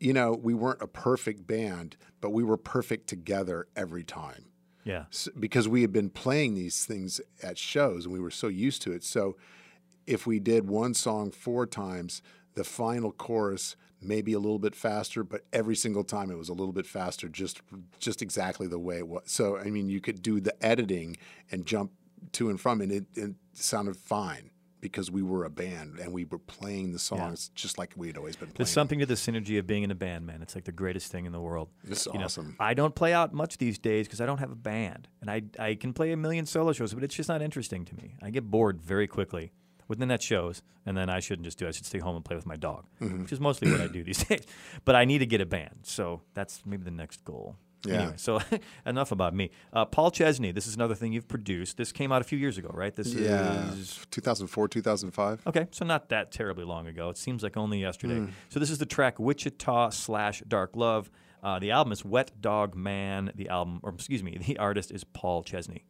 you know, we weren't a perfect band, but we were perfect together every time Yeah. s- because we had been playing these things at shows and we were so used to it. So if we did one song four times, the final chorus maybe a little bit faster, but every single time it was a little bit faster, just just exactly the way it was. So I mean, you could do the editing and jump to and from, and it, it sounded fine because we were a band and we were playing the songs just like we had always been playing. There's something to the synergy of being in a band, man. It's like the greatest thing in the world. It's You know, awesome. I don't play out much these days because I don't have a band, and I I can play a million solo shows, but it's just not interesting to me. I get bored very quickly within that shows, and then I shouldn't just do. it. I should stay home and play with my dog, Mm-hmm. which is mostly what I do these days. But I need to get a band, so that's maybe the next goal. Yeah. Anyway, so enough about me. Uh, Paul Chesney, this is another thing you've produced. This came out a few years ago, right? This yeah, is 2004, 2005. Okay, so not that terribly long ago. It seems like only yesterday. Hmm. So this is the track Wichita slash Dark Love. Uh, the album is Wet Dog Man. The album, or excuse me, the artist is Paul Chesney.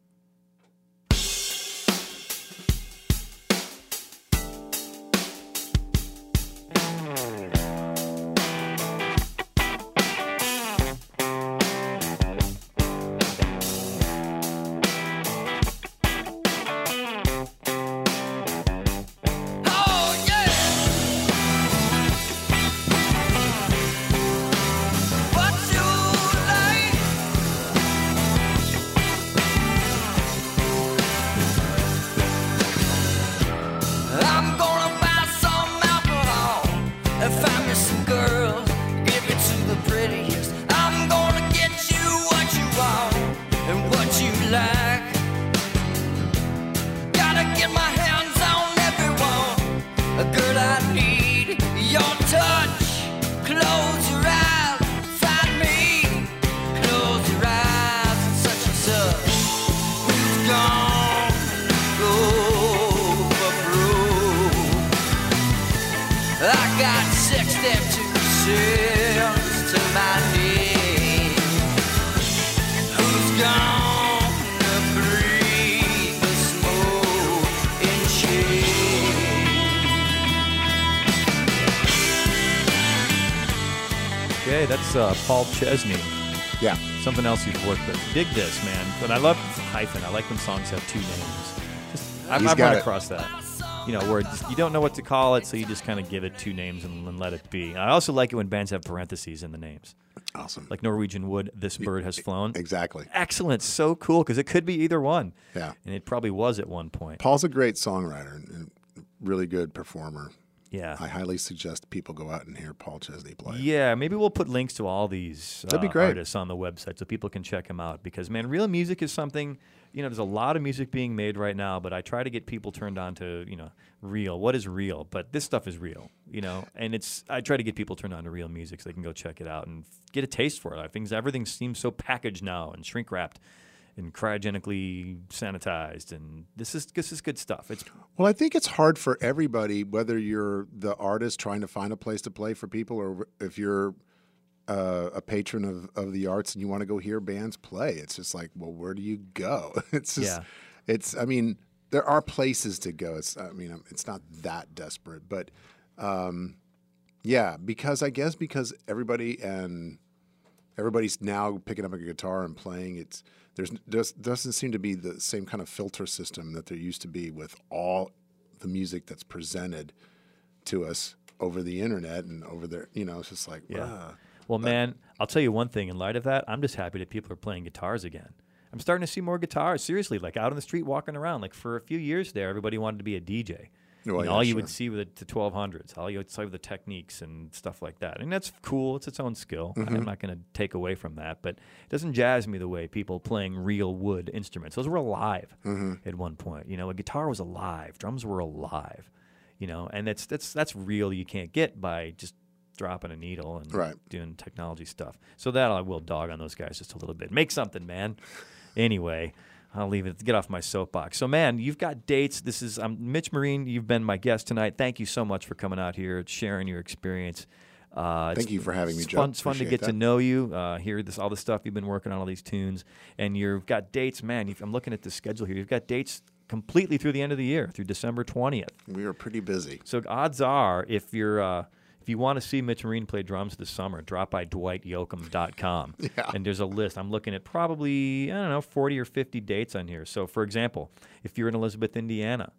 Paul Chesney. Yeah. Something else you've worked with. Dig this, man. But I love hyphen. I like when songs have two names. Just, I've, I've run it. across that. You know, where you don't know what to call it, so you just kind of give it two names and, and let it be. I also like it when bands have parentheses in the names, Awesome. like Norwegian Wood. This bird has flown. exactly. Excellent, so cool because it could be either one. Yeah. and it probably was at one point. Paul's a great songwriter and really good performer. Yeah, I highly suggest people go out and hear Paul Chesney play. Yeah, maybe we'll put links to all these That'd be uh, great. artists on the website so people can check them out. Because man, real music is something. You know, there's a lot of music being made right now, but I try to get people turned on to you know real. What is real? But this stuff is real. You know, and it's I try to get people turned on to real music so they can go check it out and get a taste for it. I think everything seems so packaged now and shrink wrapped. And cryogenically sanitized, and this is this is good stuff. It's Well, I think it's hard for everybody, whether you're the artist trying to find a place to play for people, or if you're uh, a patron of, of the arts and you want to go hear bands play. It's just like, well, where do you go? It's just, Yeah. it's. I mean, there are places to go. It's. I mean, it's not that desperate, but um, yeah, because I guess because everybody and everybody's now picking up a guitar and playing. It's there's does, doesn't seem to be the same kind of filter system that there used to be with all the music that's presented to us over the internet and over there. You know, it's just like Yeah. ah. Well, man, I'll tell you one thing. In light of that, I'm just happy that people are playing guitars again. I'm starting to see more guitars. Seriously, like out on the street, walking around. Like for a few years there, everybody wanted to be a DJ. Well, You know, yeah, all you sure. would see with the 1200s, all you would see with the Technics and stuff like that. And that's cool. It's its own skill. Mm-hmm. I'm not going to take away from that, but it doesn't jazz me the way people playing real wood instruments. Those were alive Mm-hmm. at one point. You know, a guitar was alive, drums were alive. You know, and that's that's that's real. You can't get by just dropping a needle and Right. doing technology stuff. So that I will dog on those guys just a little bit. Make something, man. Anyway, I'll leave it. Get off my soapbox. So, man, you've got dates. This is I'm Mitch Marine. You've been my guest tonight. Thank you so much for coming out here, sharing your experience. Uh, Thank you for having me, Joe. fun, it's fun to get to know you. Uh, hear this all the stuff you've been working on, all these tunes, and you've got dates. Man, you've, I'm looking at the schedule here. You've got dates completely through the end of the year, through December 20th. we are pretty busy. So odds are, if you're uh, you want to see Mitch Marine play drums this summer, drop by dwightyoakam.com. Yeah. And there's a list. I'm looking at probably, I don't know, 40 or 50 dates on here. So, for example, if you're in Elizabeth, Indiana,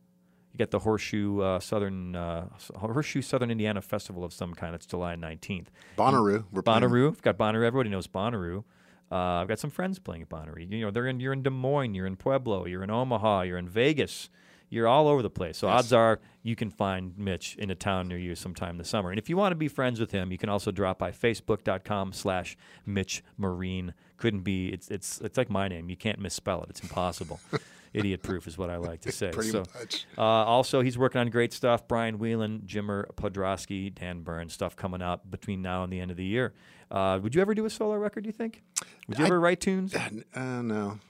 you got the Horseshoe uh, Southern uh, Horseshoe Southern Indiana Festival of some kind. It's July 19th. Bonnaroo, we're playing- Bonnaroo. I've got Bonnaroo. Everybody knows Bonnaroo. Uh, I've got some friends playing at Bonnaroo. You know, they're in. You're in Des Moines. You're in Pueblo. You're in Omaha. You're in Vegas. You're all over the place. So odds are you can find Mitch in a town near you sometime this summer. And if you want to be friends with him, you can also drop by Facebook.com/slash Mitch Marine. Couldn't be. It's it's it's like my name. You can't misspell it. It's impossible. Idiot proof is what I like to say. Pretty so, much. uh, also, he's working on great stuff. Brian Whelan, Jimmer Podrasky, Dan Bern's, stuff coming out between now and the end of the year. Uh, would you ever do a solo record? Do you think? Would you I- ever write tunes? Uh, no.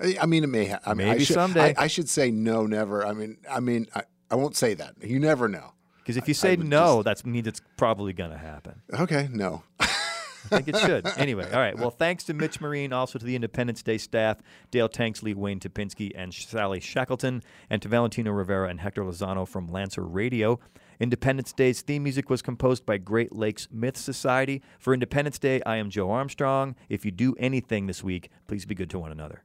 I I mean, it may. Ha- I mean, I Maybe should, someday. I, I should say no, never. I mean, I mean, I, I won't say that. You never know. Because if you say no, that means it's probably going to happen. Okay, no. I think it should. Anyway, all right. Well, thanks to Mitch Marine, also to the Independence Day staff, Dale Tanksley, Wayne Topinski, and Sally Shackleton, and to Valentino Rivera and Hector Lozano from Lancer Radio. Independence Day's theme music was composed by Great Lakes Myth Society. For Independence Day, I am Joe Armstrong. If you do anything this week, please be good to one another.